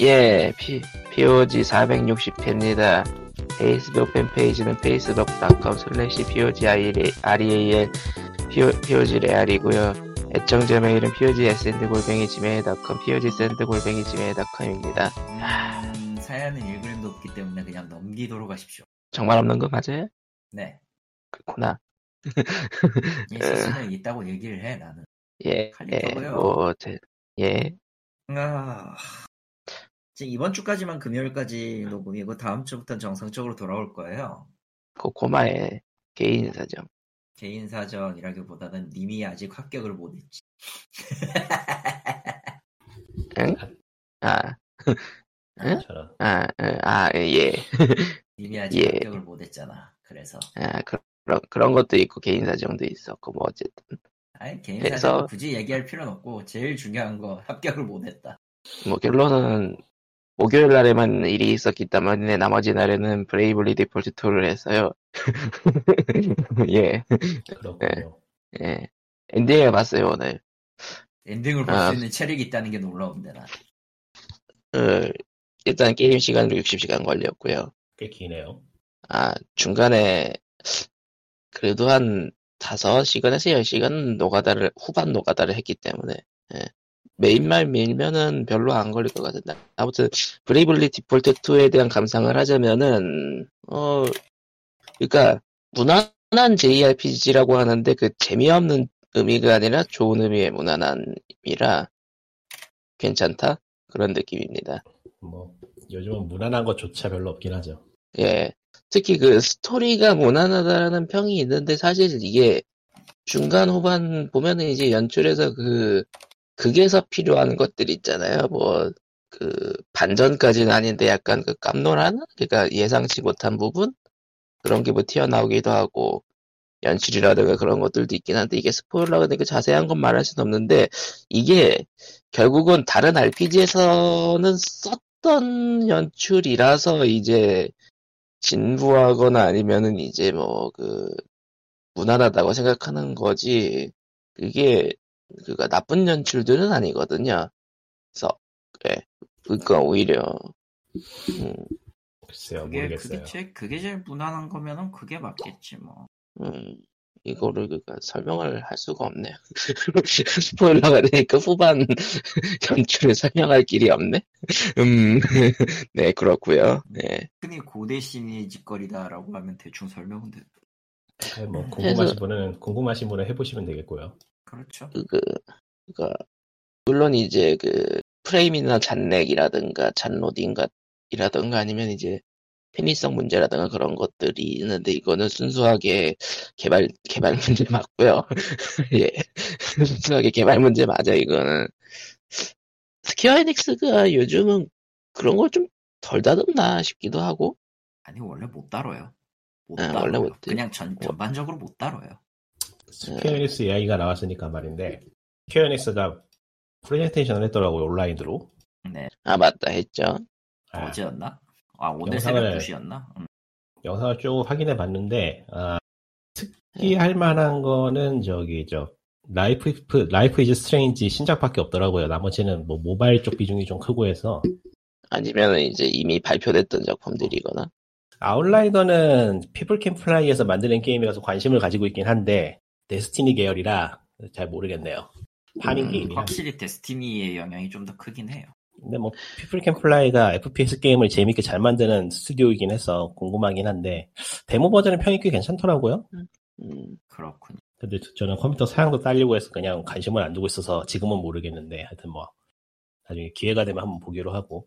예, P, POG 460회입니다. 페이스북 팬페이지는 facebook.com slash POGREAL, POGREAL이고요. 애청자 메일은 POGSND골뱅이 gmail.com, POGSND골뱅이 gmail.com입니다. 음, 사연은 읽으림도 없기 때문에 그냥 넘기도록 하십시오. 정말 없는 거 맞아요? 네. 그렇구나. 이 실수는 있다고 얘기를 해, 나는. 예, 할 예. 뭐, 제, 예, 아, 지금 이번 주까지만 금요일까지 녹음이고 다음 주부터는 정상적으로 돌아올 거예요. 그 고마의 개인 사정. 개인 사정이라기보다는 님이 아직 합격을 못했지. 응? 아, 응? 저런. 아, 아, 아, 예. 님이 아직 예. 합격을 못했잖아. 그래서 아, 그, 그런, 그런 것도 있고, 개인 사정도 있었고, 뭐, 어쨌든. 아니 개인 그래서- 사정 굳이 얘기할 필요는 없고 제일 중요한 거 합격을 못했다. 뭐, 결론은, 목요일 날에만 일이 있었기 때문에 나머지 날에는 Bravely Default 2를 했어요. 예, 그렇군요. 예. 엔딩을 봤어요, 오늘. 엔딩을 볼 아. 수 있는 체력이 있다는 게 놀라운데 나. 어, 일단 게임 시간으로 60시간 걸렸고요. 꽤 기네요. 아, 중간에, 그래도 한 5시간에서 10시간 노가다를, 후반 노가다를 했기 때문에, 예. main만 밀면은 별로 안 걸릴 것 같은데. 아무튼, Bravely Default 2에 대한 감상을 하자면은, 어, 그니까, 무난한 JRPG라고 하는데 그 재미없는 의미가 아니라 좋은 의미의 무난함이라 괜찮다? 그런 느낌입니다. 뭐 요즘은 무난한 것조차 별로 없긴 하죠. 예. 특히 그 스토리가 무난하다라는 평이 있는데 사실 이게 중간 후반 보면은 이제 연출에서 그 극에서 필요한 것들 있잖아요. 뭐 그 반전까지는 아닌데 약간 그 깜놀하는 그러니까 예상치 못한 부분 그런 게 뭐 튀어나오기도 하고 연출이라든가 그런 것들도 있긴 한데 이게 스포일러가 되니까 자세한 건 말할 수는 없는데 이게 결국은 다른 RPG에서는 썼던 연출이라서 이제 진부하거나 아니면은 이제 뭐 그 무난하다고 생각하는 거지 그게 그가 나쁜 연출들은 아니거든요. 그래서 그래 그러니까 오히려 음, 글쎄요 그게 모르겠어요. 그게 제일 그게 제일 무난한 거면은 그게 맞겠지 뭐. 음, 이거를 그니까 설명을 할 수가 없네. 스포일러가 되니까 후반 연출을 설명할 길이 없네. 음, 네 그렇고요. 네. 흔히 고대 시니 짓거리다라고 하면 대충 설명은 돼. 아니, 뭐 궁금하신 분은 궁금하신 분은 해보시면 되겠고요. 그렇죠. 그, 그, 그니까, 물론 이제 그, 프레임이나 잔렉이라든가, 잔로딩가, 이라든가 아니면 이제, 편의성 문제라든가 그런 것들이 있는데, 이거는 순수하게 개발, 개발 문제 맞고요 예. 순수하게 개발 문제 맞아, 이거는. Square Enix가 요즘은 그런 걸 좀 덜 다듬나 싶기도 하고, 아니 원래 못 다뤄요. 못 아, 다뤄요. 원래 못 그냥 전 전반적으로 못 다뤄요. Square Enix 이야기가 나왔으니까 말인데 Square Enix가 프레젠테이션을 했더라고요 온라인으로. 네. 아, 맞다, 했죠. 아, 어제였나? 아 오늘 영상을- 새벽 2시였나? 음. 영상을 쭉 확인해 봤는데 아, 특히 할 만한 거는 저기 저 Life Life is Strange 신작밖에 없더라고요. 나머지는 뭐 모바일 쪽 비중이 좀 크고 해서 아니면은 이제 이미 발표됐던 작품들이거나, Outrider는 People Can Fly에서 만드는 게임이라서 관심을 가지고 있긴 한데 Destiny 계열이라 잘 모르겠네요. farming 음, 게임이라. 확실히 Destiny의 영향이 좀 더 크긴 해요. 근데 뭐 People Can Fly가 FPS 게임을 재밌게 잘 만드는 스튜디오이긴 해서 궁금하긴 한데 데모 버전의 평이 꽤 괜찮더라고요. 음, 그렇군요. 근데 저는 컴퓨터 사양도 딸리고 해서 그냥 관심을 안 두고 있어서 지금은 모르겠는데 하여튼 뭐 나중에 기회가 되면 한번 보기로 하고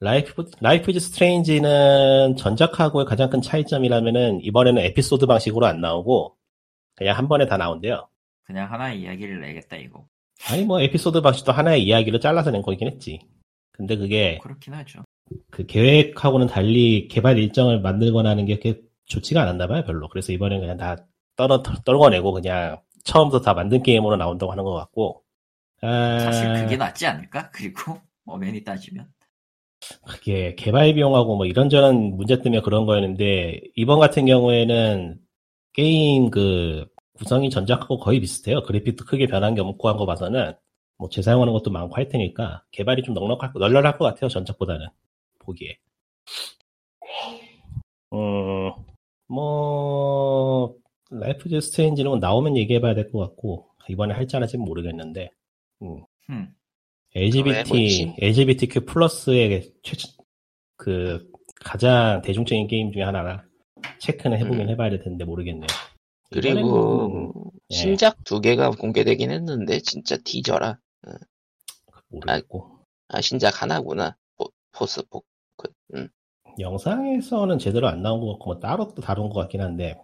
Life Life is Strange는 전작하고의 가장 큰 차이점이라면은 이번에는 에피소드 방식으로 안 나오고 그냥 한 번에 다 나온대요. 그냥 하나의 이야기를 내겠다 이거. 아니 뭐 에피소드 방식도 하나의 이야기를 잘라서 낸 거긴 했지. 근데 그게 그렇긴 하죠. 그 계획하고는 달리 개발 일정을 만들거나 하는 게 그렇게 좋지가 않았나 봐요, 별로. 그래서 이번엔 그냥 다 떨어, 떨궈내고 그냥 처음부터 다 만든 게임으로 나온다고 하는 것 같고. 아, 사실 그게 낫지 않을까? 그리고 어맨이 따지면 그게 개발 비용하고 뭐 이런저런 문제 때문에 그런 거였는데, 이번 같은 경우에는 게임 그 구성이 전작하고 거의 비슷해요. 그래픽도 크게 변한 게 없고 한 거 봐서는 뭐 재사용하는 것도 많고 할 테니까 개발이 좀 넉넉할 널널할 것 같아요 전작보다는 보기에. 음, 뭐 Life is Strange는 뭐 나오면 얘기해봐야 될 것 같고 이번에 할지 안 할지는 모르겠는데 음. 흠. LGBT? LGBTQ plus의 최, 그 가장 대중적인 게임 중에 하나라 체크는 해보긴 음. 해봐야 될 텐데 모르겠네요. 그리고 이번에는 예. 신작 두 개가 공개되긴 했는데 진짜 티저라. 모르겠고 아 신작 하나구나. 포, 포스포큰. 음. 영상에서는 제대로 안 나온 것 같고 뭐 따로 또 다룬 것 같긴 한데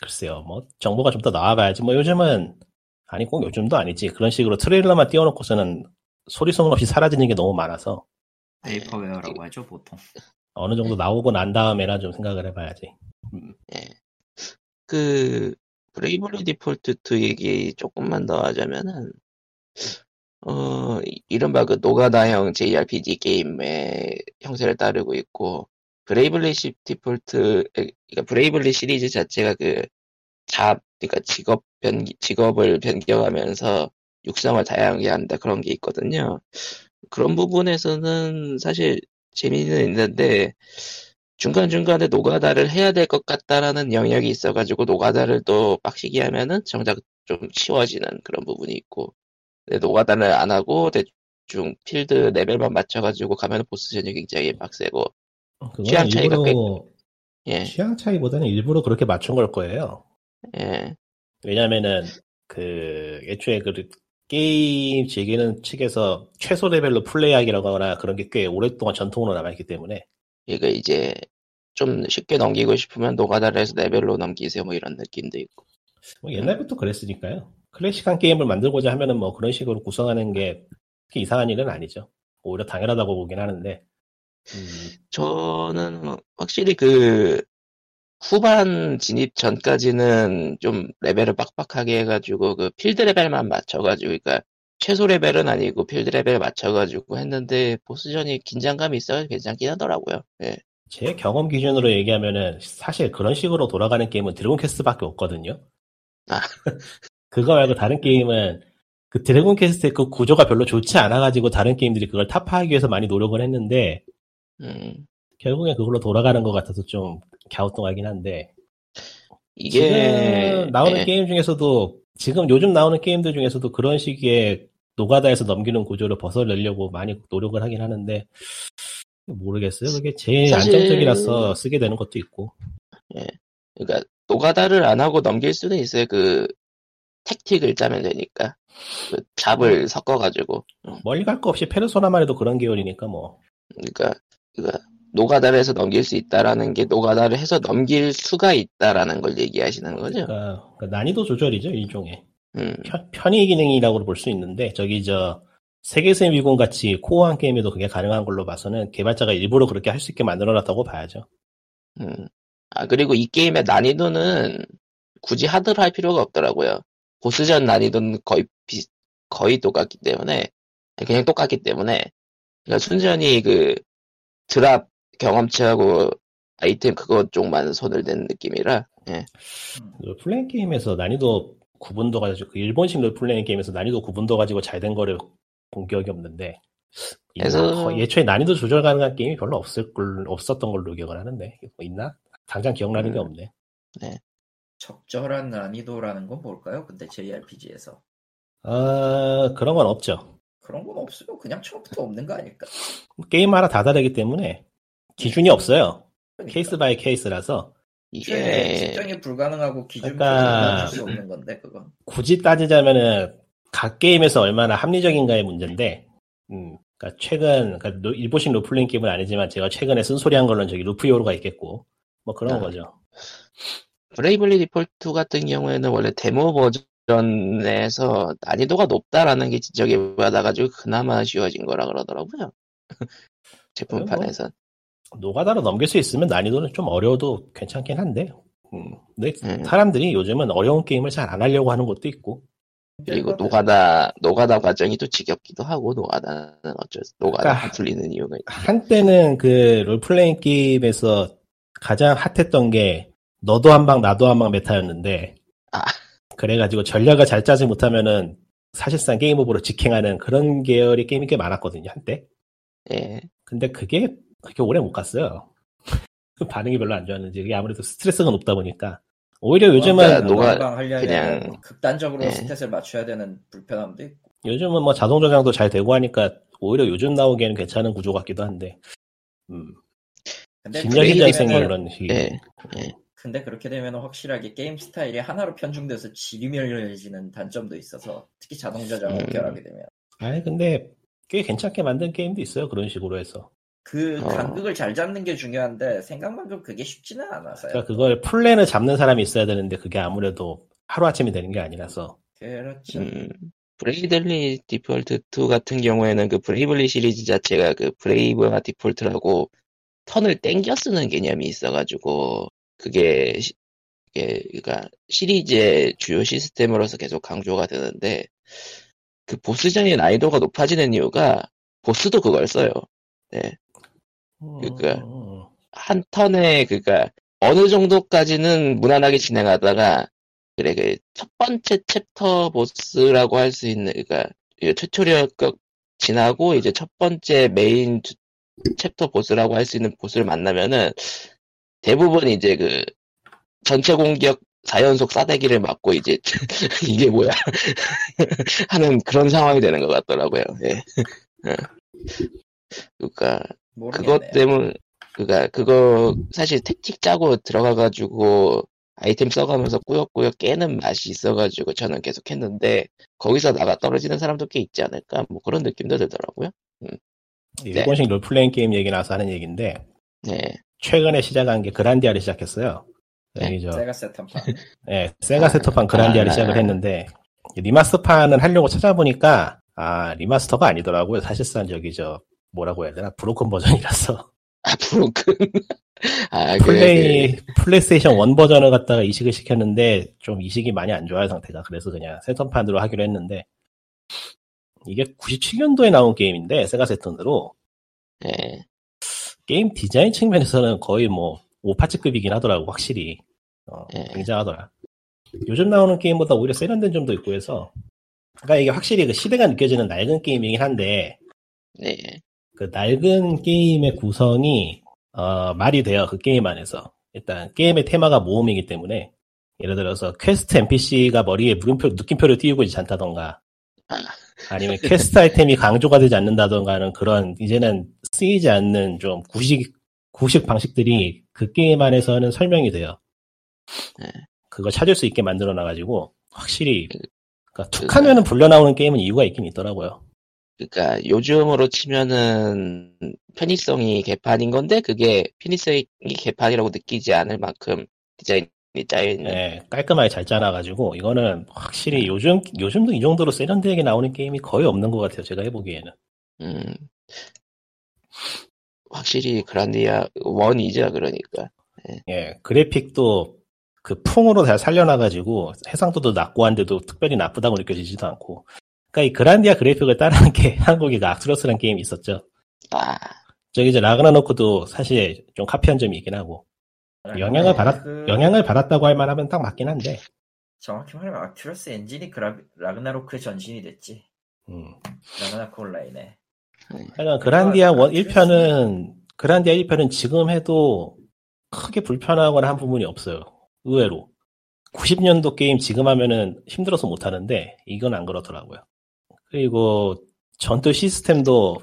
글쎄요 뭐 정보가 좀 더 나와봐야지 뭐 요즘은 아니 꼭 요즘도 아니지 그런 식으로 트레일러만 띄워놓고서는 소리 소문 없이 사라지는 게 너무 많아서 vaporware라고 하죠 보통. 어느 정도 나오고 난 다음에나 좀 생각을 해봐야지 예. 그 브레이블리 디폴트 2 얘기 조금만 더 하자면은 어 이- 이른바 그 노가다형 JRPG 게임의 형태를 따르고 있고 브레이블리 시 디폴트 에, 그러니까 브레이블리 시리즈 자체가 그 잡 그러니까 직업 변 직업을 변경하면서 육성을 다양하게 한다 그런 게 있거든요. 그런 부분에서는 사실 재미는 있는데 중간중간에 노가다를 해야 될 것 같다라는 영역이 있어가지고 노가다를 또 빡시게 하면은 정작 좀 쉬워지는 그런 부분이 있고 노가다를 안 하고 대충 필드 레벨만 맞춰가지고 가면 보스전이 굉장히 빡세고 그거는 취향 차이가 일부러 예, 취향 차이보다는 일부러 그렇게 맞춘 걸 거예요. 예, 왜냐면은 그 애초에 그 게임 즐기는 측에서 최소 레벨로 플레이하기라고 하거나 그런 게 꽤 오랫동안 전통으로 남아있기 때문에 이거 이제 좀 쉽게 넘기고 싶으면 노가다를 해서 레벨로 넘기세요 뭐 이런 느낌도 있고 뭐 옛날부터 그랬으니까요. 클래식한 게임을 만들고자 하면은 뭐 그런 식으로 구성하는 게 그렇게 이상한 일은 아니죠. 오히려 당연하다고 보긴 하는데. 음, 저는 확실히 그 후반 진입 전까지는 좀 레벨을 빡빡하게 해가지고 그 필드 레벨만 맞춰가지고 그러니까 최소 레벨은 아니고 필드 레벨 맞춰가지고 했는데 보스전이 긴장감이 있어서 괜찮긴 하더라고요. 예. 제 경험 기준으로 얘기하면은 사실 그런 식으로 돌아가는 게임은 드래곤 퀘스트밖에 없거든요. 아. 그거 말고 다른 게임은 그 드래곤 퀘스트의 그 구조가 별로 좋지 않아가지고 다른 게임들이 그걸 타파하기 위해서 많이 노력을 했는데 음, 결국엔 그걸로 돌아가는 것 같아서 좀 갸우뚱하긴 한데 이게 지금 나오는 예, 게임 중에서도 지금 요즘 나오는 게임들 중에서도 그런 식의 노가다에서 넘기는 구조를 벗어내려고 많이 노력을 하긴 하는데 모르겠어요. 그게 제일 사실- 안정적이라서 쓰게 되는 것도 있고 그러니까 노가다를 안 하고 넘길 수는 있어요. 그 택틱을 짜면 되니까 그 음. 잡을 섞어가지고 어. 멀리 갈 거 없이 페르소나만 해도 그런 계열이니까 뭐 그러니까, 그러니까 노가다를 해서 넘길 수 있다라는 게 노가다를 해서 넘길 수가 있다라는 걸 얘기하시는 거죠. 그러니까, 그러니까 난이도 조절이죠 일종의 음, 편, 편의 기능이라고 볼 수 있는데 저기 저 세계수의 미궁 같이 core한 게임에도 그게 가능한 걸로 봐서는 개발자가 일부러 그렇게 할 수 있게 만들어놨다고 봐야죠. 음. 아 그리고 이 게임의 난이도는 굳이 hard로 할 필요가 없더라고요. 보스전 난이도는 거의 비, 거의 똑같기 때문에 그냥 똑같기 때문에 그러니까 순전히 그 드랍 경험치하고 아이템 그것 쪽만 손을 댄 느낌이라 예. 롤플레잉 게임에서 난이도 구분도 가지고 그 일본식 롤플레잉 게임에서 난이도 구분도 가지고 잘 된 거를 본 기억이 없는데? 그래서- 예초에 난이도 조절 가능한 게임이 별로 없을 걸 없었던 걸로 기억을 하는데 뭐 있나? 당장 기억나는 게 음. 없네. 적절한 난이도라는 건 뭘까요? 근데 JRPG에서 아 그런 건 없죠. 그런 건 없으면 그냥 처음부터 없는 거 아닐까? 게임마다 다 다르기 때문에 기준이 없어요. 그러니까. case by case라서 이게 측정이 불가능하고 기준 예. 그러니까- 수 없는 건데 그건. 굳이 따지자면은 각 게임에서 얼마나 합리적인가의 문제인데, 음, 그러니까 최근 그러니까 노- 일본식 롤플레잉 게임은 아니지만 제가 최근에 쓴소리한 걸로는 저기 루프 히어로가 있겠고, 뭐 그런 아. 거죠. 브레이블리 디폴트 같은 경우에는 원래 데모 버전에서 난이도가 높다라는 게 지적이 받아가지고 그나마 쉬워진 거라 그러더라고요. 제품판에서. 노가다로 넘길 수 있으면 난이도는 좀 어려워도 괜찮긴 한데, 음, 근데 음. 사람들이 요즘은 어려운 게임을 잘 안 하려고 하는 것도 있고, 그리고 노가다, 노가다 과정이 또 지겹기도 하고, 노가다는 어쩔 수, 노가다 그러니까 안 풀리는 이유가 있 한때는 그 롤플레잉 게임에서 가장 핫했던 게 너도 한 방 나도 한 방 메타였는데 아. 그래가지고 전략을 잘 짜지 못하면은 사실상 게임 오버로 직행하는 그런 계열의 게임이 꽤 많았거든요 한때. 예. 근데 그게 그렇게 오래 못 갔어요. 반응이 별로 안 좋았는지 이게 아무래도 스트레스가 높다 보니까 오히려 요즘은 그러니까 녹아- 녹아 하려면 그냥- 극단적으로 네. 스탯을 맞춰야 되는 불편함도 있고 요즘은 뭐 자동 저장도 잘 되고 하니까 오히려 요즘 나오기에는 괜찮은 구조 같기도 한데. 음. 근데 잘생긴 되면은- 그런 식이. 예. 근데 그렇게 되면 확실하게 게임 스타일이 하나로 편중돼서 지리멸렬해지는 단점도 있어서 특히 자동 저장을 음. 결하게 되면 아니 근데 꽤 괜찮게 만든 게임도 있어요 그런 식으로 해서. 그 어. 간극을 잘 잡는 게 중요한데 생각만큼 그게 쉽지는 않아서요. 그러니까 그걸 플랜을 잡는 사람이 있어야 되는데 그게 아무래도 하루 아침에 되는 게 아니라서. 그렇죠. 음, 브레이블리 디폴트 2 같은 경우에는 그 브레이블리 시리즈 자체가 그 브레이브와 디폴트라고 턴을 땡겨 쓰는 개념이 있어가지고 그게 시, 이게 그러니까 시리즈의 주요 시스템으로서 계속 강조가 되는데 그 보스전의 난이도가 높아지는 이유가 보스도 그걸 써요. 네. 그러니까 음, 한 턴에 그니까 어느 정도까지는 무난하게 진행하다가 그래 그 첫 번째 챕터 보스라고 할 수 있는 그니까 급 지나고 이제 첫 번째 메인 투- 챕터 보스라고 할 수 있는 보스를 만나면은 대부분 이제 그 전체 공격 4연속 싸대기를 맞고 이제 이게 뭐야 하는 그런 상황이 되는 것 같더라고요. 예. 그러니까 모르겠네요. 그것 때문 그가 그거 사실 tactic 짜고 들어가가지고 아이템 써가면서 꾸역꾸역 깨는 맛이 있어가지고 저는 계속 했는데 거기서 나가 떨어지는 사람도 꽤 있지 않을까 뭐 그런 느낌도 들더라고요. 일본식 롤플레잉 게임 얘기 나와서 하는 얘기인데 네, 최근에 시작한 게 그란디아를 시작했어요. 네, 여기 저 세가 세턴판. 예, 세가 세턴판 그란디아를 아. 시작을 했는데 리마스터판을 하려고 찾아보니까 아 리마스터가 아니더라고요. 사실상 저기 저 뭐라고 해야 되나? broken 버전이라서. 앞으로 그 아, 플레이 플레이스테이션 1 버전을 갖다가 이식을 시켰는데 좀 이식이 많이 안 좋아요 상태가. 그래서 그냥 세턴판으로 하기로 했는데. 이게 97년도에 나온 게임인데 세가 세턴으로. 그, 예, 게임 디자인 측면에서는 거의 뭐 오파츠급이긴 하더라고 확실히. 어, 예. 굉장하더라. 요즘 나오는 게임보다 오히려 세련된 점도 있고 해서. 그러니까 이게 확실히 그 시대가 느껴지는 낡은 게임이긴 한데. 네, 그 낡은 게임의 구성이 어, 말이 돼요 그 게임 안에서 일단 게임의 테마가 모험이기 때문에 예를 들어서 퀘스트 NPC가 머리에 물음표 느낌표를 띄우고 있지 않다던가 아니면 퀘스트 아이템이 강조가 되지 않는다던가 하는 그런 이제는 쓰이지 않는 좀 구식 구식 방식들이 그 게임 안에서는 설명이 돼요. 네. 그걸 찾을 수 있게 만들어 놔가지고 확실히 그러니까 그- 툭하면은 불려 나오는 게임은 이유가 있긴 있더라고요. 그러니까 요즘으로 치면은 편의성이 개판인 건데 그게 편의성이 개판이라고 느끼지 않을 만큼 디자인이 짜여 있는. 네, 깔끔하게 잘 짜놔가지고 이거는 확실히 요즘 요즘도 이 정도로 세련되게 나오는 게임이 거의 없는 것 같아요. 제가 해보기에는. 음, 확실히 그란디아 원이죠 그러니까. 예, 그래픽도 그 풍으로 잘 살려놔가지고 해상도도 낮고 한데도 특별히 나쁘다고 느껴지지도 않고. 그러니까 이 그란디아 그래픽을 따라한 게 한국에 그 악트러스라는 게임이 있었죠. 아, 저기 이제 라그나노크도 사실 좀 카피한 점이 있긴 하고 영향을 네, 받았 그- 영향을 받았다고 할 만하면 딱 맞긴 한데. 정확히 말하면 아큐러스 엔진이 그라, 라그나로크의 전신이 됐지. 음. 라그나로크 온라인에. 하여간 그란디아 one 악트러스- 1편은 그란디아 1편은 지금 해도 크게 불편하거나 한 부분이 없어요. 의외로. 90년도 게임 지금 하면은 힘들어서 못 하는데 이건 안 그렇더라고요. 그리고 전투 시스템도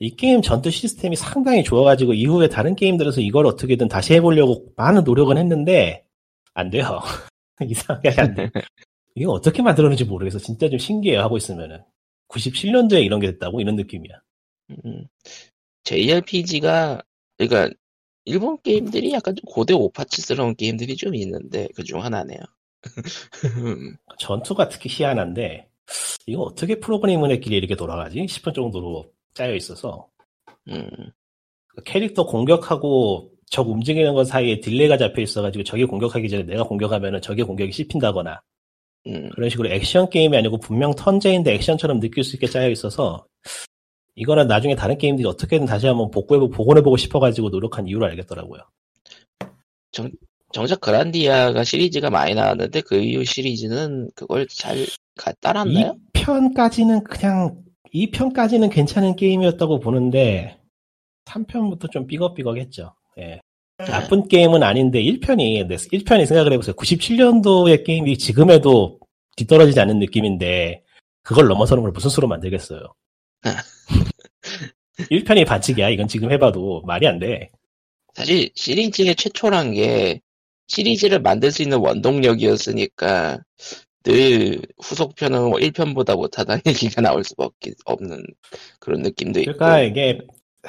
이 게임 전투 시스템이 상당히 좋아가지고 이후에 다른 게임들에서 이걸 어떻게든 다시 해보려고 많은 노력은 했는데 안 돼요. 이상하게 안 돼. 이거 어떻게 만들었는지 모르겠어. 진짜 좀 신기해요. 하고 있으면은 97년도에 이런 게 됐다고 이런 느낌이야. 음, JRPG가 그러니까 일본 게임들이 약간 좀 고대 오파츠스러운 게임들이 좀 있는데 그 중 하나네요. 음, 전투가 특히 희한한데 이거 어떻게 했길래 이렇게 돌아가지? 싶은 정도로 짜여 있어서. 음, 그 캐릭터 공격하고 적 움직이는 것 사이에 딜레이가 잡혀 있어가지고 적이 공격하기 전에 내가 공격하면은 적의 공격이 씹힌다거나 음, 그런 식으로 액션 게임이 아니고 분명 턴제인데 액션처럼 느낄 수 있게 짜여 있어서 이거는 나중에 다른 게임들이 어떻게든 다시 한번 복구해보고 복원해보고 싶어가지고 노력한 이유를 알겠더라고요. 정작 그란디아가 시리즈가 많이 나왔는데 그 이후 시리즈는 그걸 잘 가- 따랐나요? 2편까지는 그냥 2편까지는 괜찮은 게임이었다고 보는데 3편부터 좀 삐걱삐걱했죠. 예. 나쁜 게임은 아닌데 1편이 1편이 생각을 해보세요. 97년도의 게임이 지금에도 뒤떨어지지 않는 느낌인데 그걸 넘어서는 걸 무슨 수로 만들겠어요. 1편이 반칙이야. 이건 지금 해봐도 말이 안 돼. 사실 시리즈의 최초란 게 시리즈를 만들 수 있는 원동력이었으니까 늘 후속편은 1편보다 못하다는 얘기가 나올 수밖에 없는 그런 느낌도 있고 그러니까 이게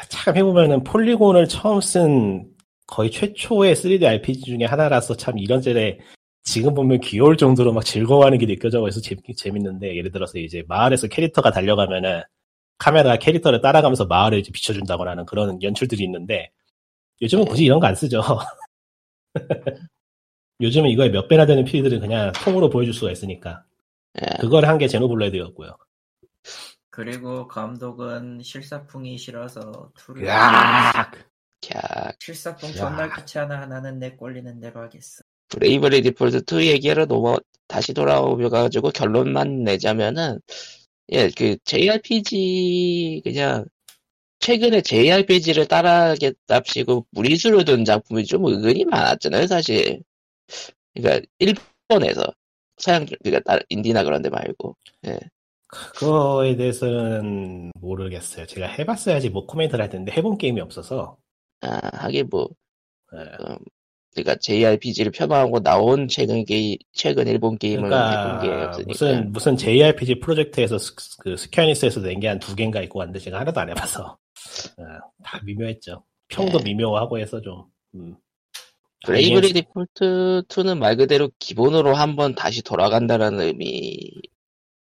참 해보면은 폴리곤을 처음 쓴 거의 최초의 3D RPG 중에 하나라서 참 이런저래 지금 보면 귀여울 정도로 막 즐거워하는 게 느껴져서 재밌, 재밌는데 예를 들어서 이제 마을에서 캐릭터가 달려가면은 카메라가 캐릭터를 따라가면서 마을을 이제 비춰준다거나 하는 그런 연출들이 있는데 요즘은 굳이 이런 거 안 쓰죠. 요즘은 이거에 몇 배나 되는 필들은 그냥 통으로 보여줄 수가 있으니까 예. 그걸 한 게 제노블레드였고요. 그리고 감독은 실사풍이 싫어서 투를! 캬, 실사풍 야. 존나 귀찮아 하나는 내 꼴리는 대로 하겠어. 브레이브리 디폴트 2 얘기로 넘어 다시 돌아오셔가지고 결론만 내자면은 예그 JRPG 그냥 최근에 JRPG를 따라하겠답시고 무리수를 둔 작품이 좀 은근히 많았잖아요 사실 그러니까 일본에서 서양 그러니까 인디나 그런 데 말고 그거에 대해서는 모르겠어요. 제가 해봤어야지 뭐 코멘트를 할 텐데 해본 게임이 없어서. 아 하긴 뭐 예. 그러니까 JRPG를 폄하하고 나온 최근 게임 최근 일본 게임을 해본 게 그러니까 없으니까 무슨 무슨 JRPG 프로젝트에서 스, 그 스퀘어에닉스에서 낸 게 한 두 개인가 있고 왔는데 제가 하나도 안 해봐서 예, 다 미묘했죠. 평도 네. 미묘하고 해서 좀. 음. 브레이블리 디폴트 2는 말 그대로 기본으로 한번 다시 돌아간다라는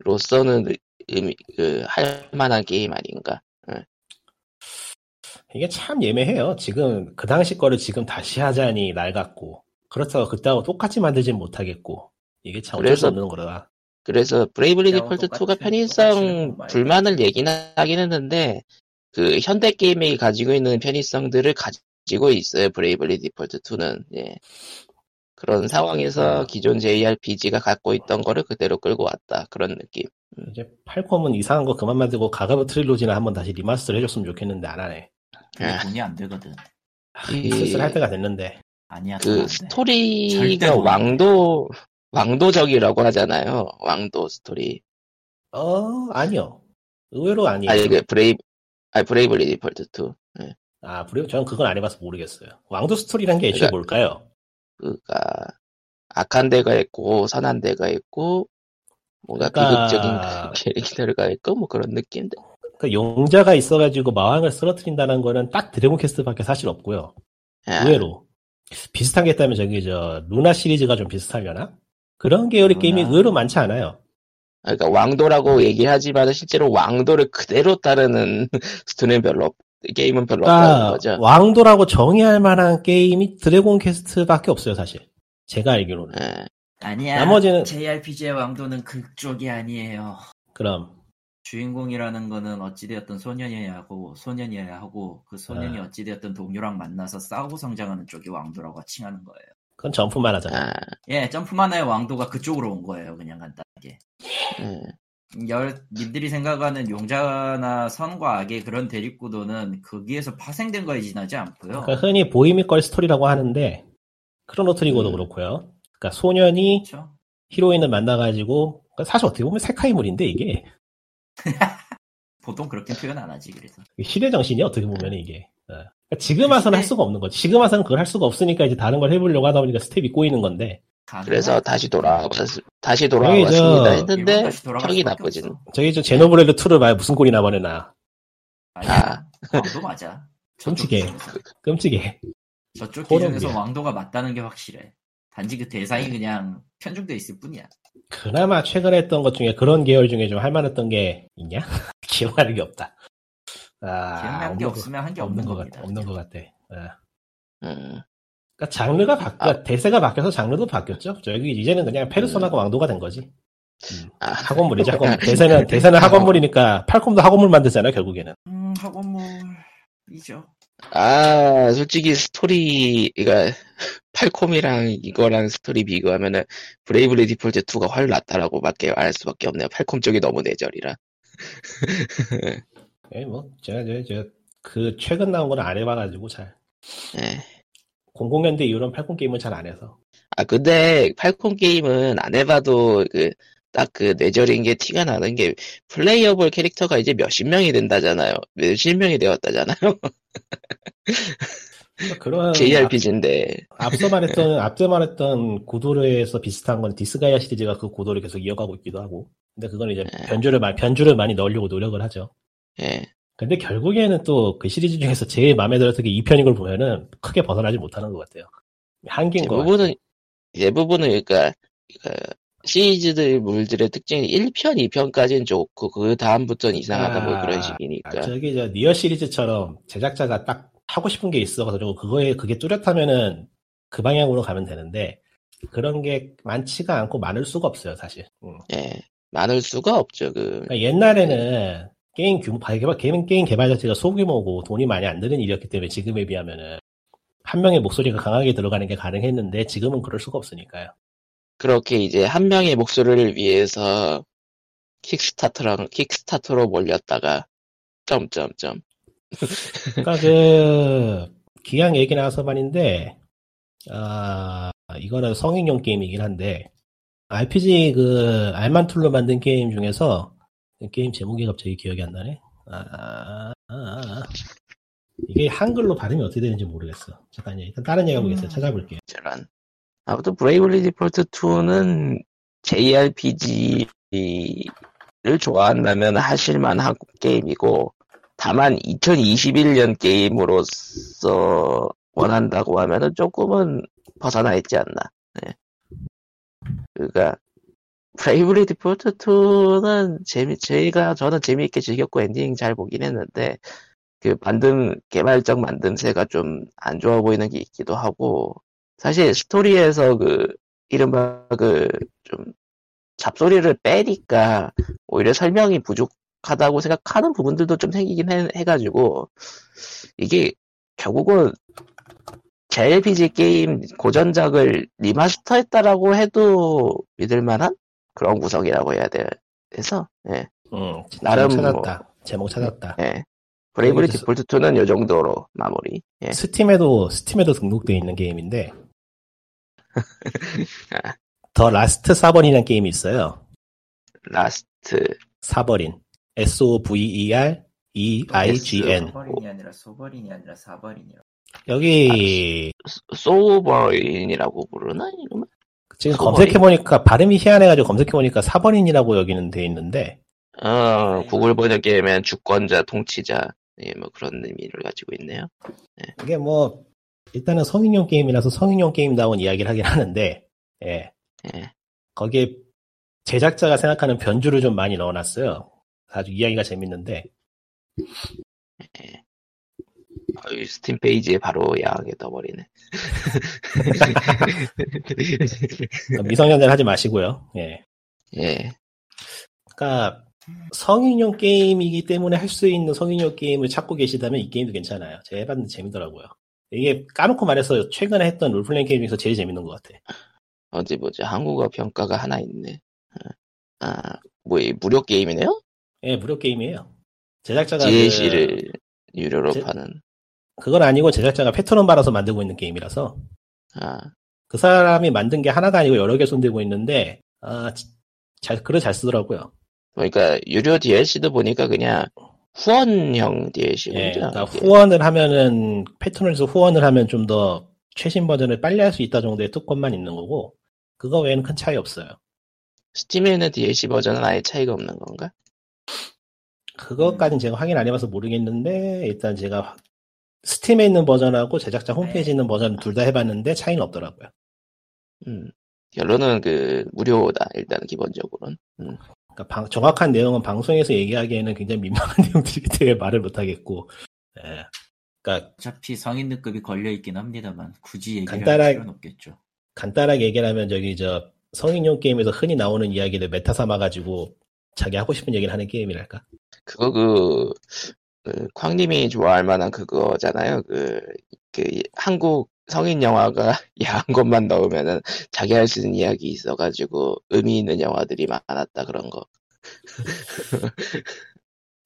의미로서는 의미 그 할 만한 게임 아닌가. 이게 참 애매해요. 지금 그 당시 거를 지금 다시 하자니 낡았고 그렇다고 그때하고 똑같이 만들진 못하겠고 이게 참 어쩔 수 그래서 없는 거라. 그래서 브레이블리 그냥 디폴트 똑같은- 2가 똑같이 편의성. 불만을 얘기는 하긴 했는데 그 현대 게임이 가지고 있는 편의성들을 가지고 있어요. 브레이블리 디폴트 2는 예. 그런 상황에서 기존 JRPG가 갖고 있던 거를 그대로 끌고 왔다 그런 느낌. 이제 팔콤은 이상한 거 그만 만들고 가가브 트릴로지나 한번 다시 리마스터를 해줬으면 좋겠는데 안 하네. 그게 아. 돈이 안 되거든. 이- 슬슬 할 때가 됐는데. 아니야. 그 돼. 스토리가 못 왕도 왕도적이라고 하잖아요. 왕도 스토리. 어 아니요. 의외로 아니에요. 아니 그 브레이브 아니 브레이블리 디폴트 2. 아, 브레이브, 저는 그건 안 해봐서 모르겠어요. 왕도 스토리란 게 애초에 그러니까- 뭘까요? 그가 악한 데가 있고 선한 데가 있고 뭔가 그러니까- 비극적인 캐릭터가 있고 뭐 그런 느낌인데. 그 용자가 있어가지고 마왕을 쓰러뜨린다는 거는 딱 드래곤 퀘스트밖에 사실 없고요. 아, 의외로. 비슷한 게 있다면 저기 저 루나 시리즈가 좀 비슷하려나? 그런 계열의 루나. 게임이 의외로 많지 않아요. 그러니까 왕도라고 얘기하지만 실제로 왕도를 그대로 따르는 스토리는 별로 없, 게임은 별로 없다는 그러니까 거죠. 왕도라고 정의할 만한 게임이 드래곤 퀘스트밖에 없어요, 사실. 제가 알기로는. 예. 아니야. 나머지는- JRPG의 왕도는 그쪽이 아니에요. 그럼 주인공이라는 거는 어찌되었든 소년이어야 하고 소년이어야 하고 그 소년이 아. 어찌되었든 동료랑 만나서 싸우고 성장하는 쪽이 왕도라고 칭하는 거예요. 그건 점프만 하잖아요. 아, 예, 점프만의 왕도가 그쪽으로 온 거예요. 그냥 간단하게. 예. 열 님들이 생각하는 용자나 선과 악의 그런 대립구도는 거기에서 파생된 거에 지나지 않고요. 그러니까 흔히 보이미걸 스토리라고 하는데 크로노 트리거도 음. 그렇고요. 그러니까 소년이 그렇죠? 히로인을 만나가지고 그러니까 사실 어떻게 보면 세카이물인데 이게 보통 그렇게 표현 안 하지 그래서. 시대 정신이 어떻게 보면 이게 어. 그러니까 지금 와서는 할 시대- 수가 없는 거지. 지금 와서는 그걸 할 수가 없으니까 이제 다른 걸 해보려고 하다 보니까 스텝이 꼬이는 건데 그래서. 다시 돌아왔 다시 돌아왔습니다 했는데 평이. 없어. 저기 저 제노브레드 2를 봐야 무슨 꼴이 나버려나 아니야. 왕도 맞아. 끔찍해. 끔찍해. 저쪽. 기준에서 왕도가 맞다는 게 확실해. 단지 그 대상이 그냥 편중돼 있을 뿐이야. 그나마 최근에 했던 것 중에 그런 계열 중에 좀 할만했던 게 있냐? 기억나는 게 없다. 아, 기억나는 게 없으면 한게 거, 없는 것. 같아. 없는 것 같아. 예. 음, 그러니까 장르가 바, 아. 대세가 바뀌어서 장르도 바뀌었죠. 저기 이제는 그냥 페르소나가 왕도가 된 거지. 음. 아, 학원물이지 학원. 대세는 대세는 학원물이니까 팔콤도 학원물 만들잖아요 결국에는. 음, 학원물. 이죠. 아, 솔직히 스토리가 팔콤이랑 이거랑 스토리 비교하면은 브레이블리 디폴트 2가 훨 낫다라고 밖에 알 수밖에 없네요. 팔콤 쪽이 너무 뇌절이라. 예, 뭐 제가 저, 저, 그 최근 나온 건 안 해봐가지고 잘 예. 00년대 이후로는 팔콤 게임을 잘 안 해서 아, 근데 팔콤 게임은 안 해봐도 그, 딱 그 뇌절인 게 티가 나는 게 playable 캐릭터가 이제 몇십 명이 된다잖아요. 몇십 명이 되었다잖아요. 그러니까 그런 JRPG인데. 앞서 말했던 앞서 말했던 구도에서 비슷한 건 디스가이아 시리즈가 그 구도를 계속 이어가고 있기도 하고 근데 그건 이제 네. 변주를 많이 변주를 많이 넣으려고 노력을 하죠. 예. 근데 결국에는 또 그 시리즈 중에서 제일 마음에 들었던 게 2편인 걸 보면은 크게 벗어나지 못하는 것 같아요. 한계인 것 같아요. 대부분은, 대부분은 그러니까, 그러니까 시리즈들 물들의 특징이 1편, 2편까지는 좋고 그 다음부터는 이상하다 뭐 그런 식이니까. 아, 저기 저 니어 시리즈처럼 제작자가 딱 하고 싶은 게 있어가지고 그거에 그게 뚜렷하면은 그 방향으로 가면 되는데 그런 게 많지가 않고 많을 수가 없어요 사실. 음. 예. 많을 수가 없죠, 그. 그러니까 옛날에는 게임 규모 개발 게임 게임 개발 자체가 소규모고 돈이 많이 안 드는 일이었기 때문에 지금에 비하면은 한 명의 목소리가 강하게 들어가는 게 가능했는데 지금은 그럴 수가 없으니까요. 그렇게 이제 한 명의 목소리를 위해서 킥스타터랑 킥스타터로 몰렸다가 점점점 그러니까 그 기왕 얘기 나와서 말인데 아 이거는 성인용 게임이긴 한데 RPG 그 알만툴로 만든 게임 중에서 게임 제목이 갑자기 기억이 안 나네. 아, 아, 아, 아. 이게 한글로 발음이 어떻게 되는지 모르겠어. 잠깐요. 일단 다른 얘기 해보겠어요. 찾아볼게요. 저런 아무튼 브레이블리 디폴트 2는 JRPG를 좋아한다면 하실만한 게임이고 다만 2021년 게임으로서 원한다고 하면은 조금은 벗어나 있지 않나. 네. 그러니까 브레이블리 디폴트 2는 재미 저희가 저는 재미있게 즐겼고 엔딩 잘 보긴 했는데 그 만듦 개발적 만듦새가 좀 안 좋아 보이는 게 있기도 하고 사실 스토리에서 그 이른바 그 좀 잡소리를 빼니까 오히려 설명이 부족 하다고 생각하는 부분들도 좀 생기긴 해, 해가지고 이게 결국은 JRPG 게임 고전작을 리마스터했다라고 해도 믿을만한 그런 구성이라고 해야 돼. 해서 예, 음, 나름 제목 뭐- 찾았다. 제목 찾았다. 예. 브레이브리 디폴트 2는 요 정도로 마무리. 예. 스팀에도 스팀에도 등록되어 있는 게임인데 아. The Last Sovereign이라는 게임이 있어요. Last Sovereign. S-O-V-E-R E-I-G-N. 소버린이 아니라 소버린이 아니라 사버린이라. 여기 소버린이라고 부르나 이러면? 지금 소버린. 검색해 보니까 발음이 희한해가지고 검색해 보니까 4번인이라고 여기는 돼 있는데 어, 구글 번역에면 주권자, 통치자, 예, 뭐 그런 의미를 가지고 있네요. 이게 뭐 일단은 성인용 게임이라서 성인용 게임다운 이야기를 하긴 하는데 예. 예. 거기에 제작자가 생각하는 변주를 좀 많이 넣어놨어요. 아주 이야기가 재밌는데 아유, 스팀 페이지에 바로 야하게 떠버리네. 미성년자를 하지 마시고요. 예. 예, 그러니까 성인용 게임이기 때문에 할 수 있는 성인용 게임을 찾고 계시다면 이 게임도 괜찮아요. 제가 해봤는데 재밌더라고요. 이게 까놓고 말해서 최근에 했던 롤플레잉 게임 중에서 제일 재밌는 것 같아. 어디 보자. 한국어 평가가 하나 있네. 어. 아, 뭐, 이 무료 게임이네요? 예, 무료 게임이에요. 제작자가 DLC를 유료로 제- 파는. 그, 그건 아니고 제작자가 패턴을 받아서 만들고 있는 게임이라서 아, 그 사람이 만든 게 하나가 아니고 여러 개 손대고 있는데 아, 지- 잘 글을 잘 쓰더라고요. 그러니까 유료 DLC도 보니까 그냥 후원형 DLC군요. 예, 그러니까 후원을 하면은 패턴에서 후원을 하면 좀 더 최신 버전을 빨리 할 수 있다 정도의 특권만 있는 거고 그거 외에는 큰 차이 없어요. 스팀에 있는 DLC 버전은 아예 차이가 없는 건가? 그것까지는 제가 확인 안 해봐서 모르겠는데 일단 제가 스팀에 있는 버전하고 제작자 홈페이지에 있는 버전 둘 다 해봤는데 차이는 없더라고요. 음. 결론은 그 무료다 일단 기본적으로는. 음. 그러니까 방- 정확한 내용은 방송에서 얘기하기에는 굉장히 민망한 내용들이기 때문에 말을 못하겠고 예. 그러니까 어차피 성인 등급이 걸려 있긴 합니다만 굳이 얘기를 간단하게- 할 필요는 없겠죠. 간단하게 얘기를 하면 저기 저 성인용 게임에서 흔히 나오는 이야기를 메타 삼아 가지고 자기 하고 싶은 얘기를 하는 게임이랄까? 그거 그그 쾅님이 좋아할 만한 그거잖아요. 그, 그 한국 성인 영화가 야한 것만 넣으면은 자기 할 수 있는 이야기 있어가지고 의미 있는 영화들이 많았다 그런 거.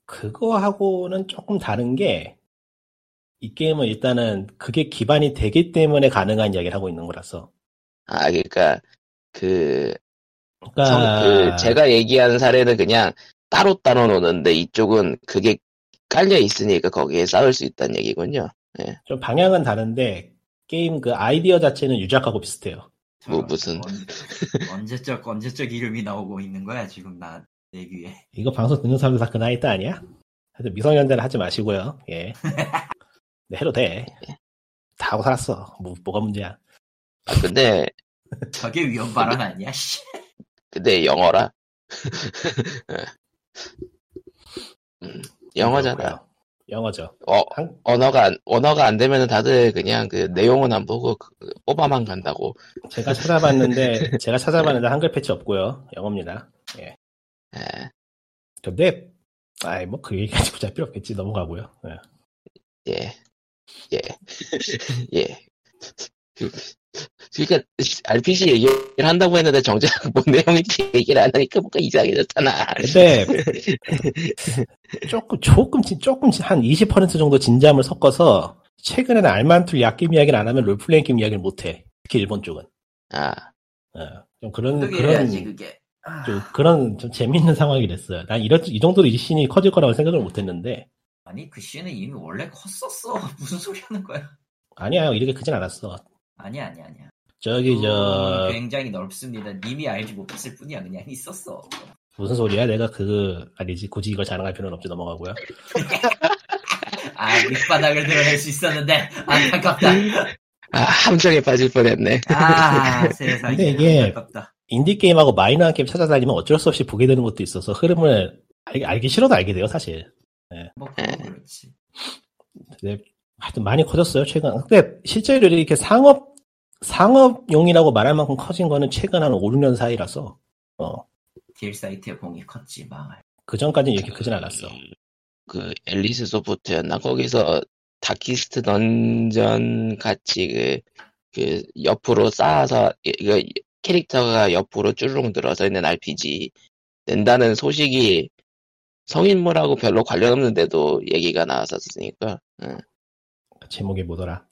그거하고는 조금 다른 게, 이 게임은 일단은 그게 기반이 되기 때문에 가능한 이야기를 하고 있는 거라서. 아, 그러니까 그, 그러니까, 성- 그 제가 얘기하는 사례는 그냥 따로 따로 노는데 이쪽은 그게 깔려 있으니까 거기에 싸울 수 있다는 얘기군요. 좀 방향은 다른데, 게임 그 아이디어 자체는 유작하고 비슷해요. 뭐 무슨- 언, 언제적 언제적 이름이 나오고 있는 거야 지금 나 내 귀에. 이거 방송 듣는 사람들 다 그 나이 때 아니야? 하여튼 미성년자는 하지 마시고요. 예. 네, 해도 돼. 다 하고 살았어. 뭐, 뭐가 문제야. 아, 근데, 저게 위험 발언 아니야? 씨. 근데 영어라. 음, 영어잖아. 영어죠. 어, 한- 언어가, 안- 언어가 안 되면은 다들 그냥 그 내용은 안 보고 그 뽑아만 간다고. 제가 찾아봤는데, 제가 찾아봤는데 한글 패치 없고요. 영어입니다. 예. 예, 근데, 아이, 뭐, 그 얘기까지 할 필요 없겠지. 넘어가고요. 예. 예, 예, 예. 그, 그러니까 RPG 얘기를 한다고 했는데 정작 뭔 내용인지 얘기를 안 하니까 뭔가 이상해졌잖아. 근데, 조금, 조금, 진- 조금, 진- 한20% 정도 진지함을 섞어서, 최근에는 알만툴 약겜 이야기를 안 하면 롤플레잉 게임 이야기를 못 해. 특히 일본 쪽은. 아, 어, 좀 그런, 그게 그런, 해야지 그게. 아, 좀 그런 좀 재밌는 상황이 됐어요. 난 이런, 이 정도로 이 씬이 커질 거라고 생각을 못 했는데, 아니 그 씨는 이미 원래 컸었어. 무슨 소리 하는 거야? 아니야, 이렇게 크진 않았어. 아니야 아니야 아니야. 저기, 저, 음, 굉장히 넓습니다. 님이 알지 못했을 뿐이야. 그냥 있었어. 무슨 소리야? 내가 그, 아니지, 굳이 이걸 자랑할 필요는 없지, 넘어가고요. 아 밑바닥을 드러낼 수 있었는데 안타깝다. 아, 함정에 빠질 뻔했네. 아 세상에 근데 이게- 안타깝다. 인디 게임하고 마이너한 게임 찾아다니면 어쩔 수 없이 보게 되는 것도 있어서 흐름을 알, 알기 싫어도 알게 돼요, 사실. 뭐 그건 그렇지. 하여튼 많이 커졌어요, 최근. 근데 실제로 이렇게 상업, 상업용이라고 말할 만큼 커진 거는 최근 한 5, 6년 사이라서, 어, 딜 사이트의 봉이 컸지 망할. 그 전까지는 이렇게 크진 않았어. 그 앨리스 소프트였나 거기서 다키스트 던전 같이 그, 그 옆으로 쌓아서 이거 캐릭터가 옆으로 쭈르륵 들어서 있는 RPG 낸다는 소식이 성인물하고 별로 관련 없는데도 얘기가 나왔었으니까 응. 제목이 뭐더라?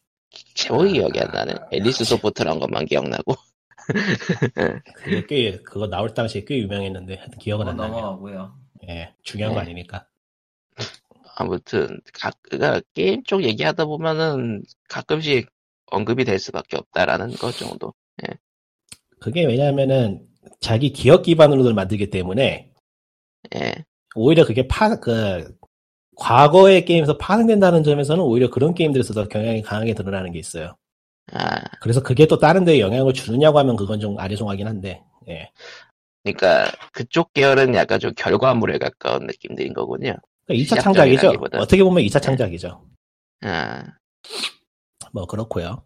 제목이 기억이 안 나네 앨리스 소프트란 것만 기억나고 그게 꽤, 그거 나올 당시에 꽤 유명했는데, 하여튼 기억은 어, 안 나요. 넘어가고요. 예, 중요한 거 네. 아니니까. 아무튼 각 그가 게임 쪽 얘기하다 보면은 가끔씩 언급이 될 수밖에 없다라는 것 정도 그게 왜냐하면은, 자기 기억 기반으로들 만들기 때문에, 예 오히려 그게 파, 그, 과거의 게임에서 파생된다는 점에서는 오히려 그런 게임들에서 더 경향이 강하게 드러나는 게 있어요. 아, 그래서 그게 또 다른 데에 영향을 주느냐고 하면 그건 좀 아리송하긴 한데, 예. 그러니까 그쪽 계열은 약간 좀 결과물에 가까운 느낌들인 거군요. 그러니까 2차 시작점이라기보다. 창작이죠. 어떻게 보면 2차 창작이죠. 아, 뭐, 그렇고요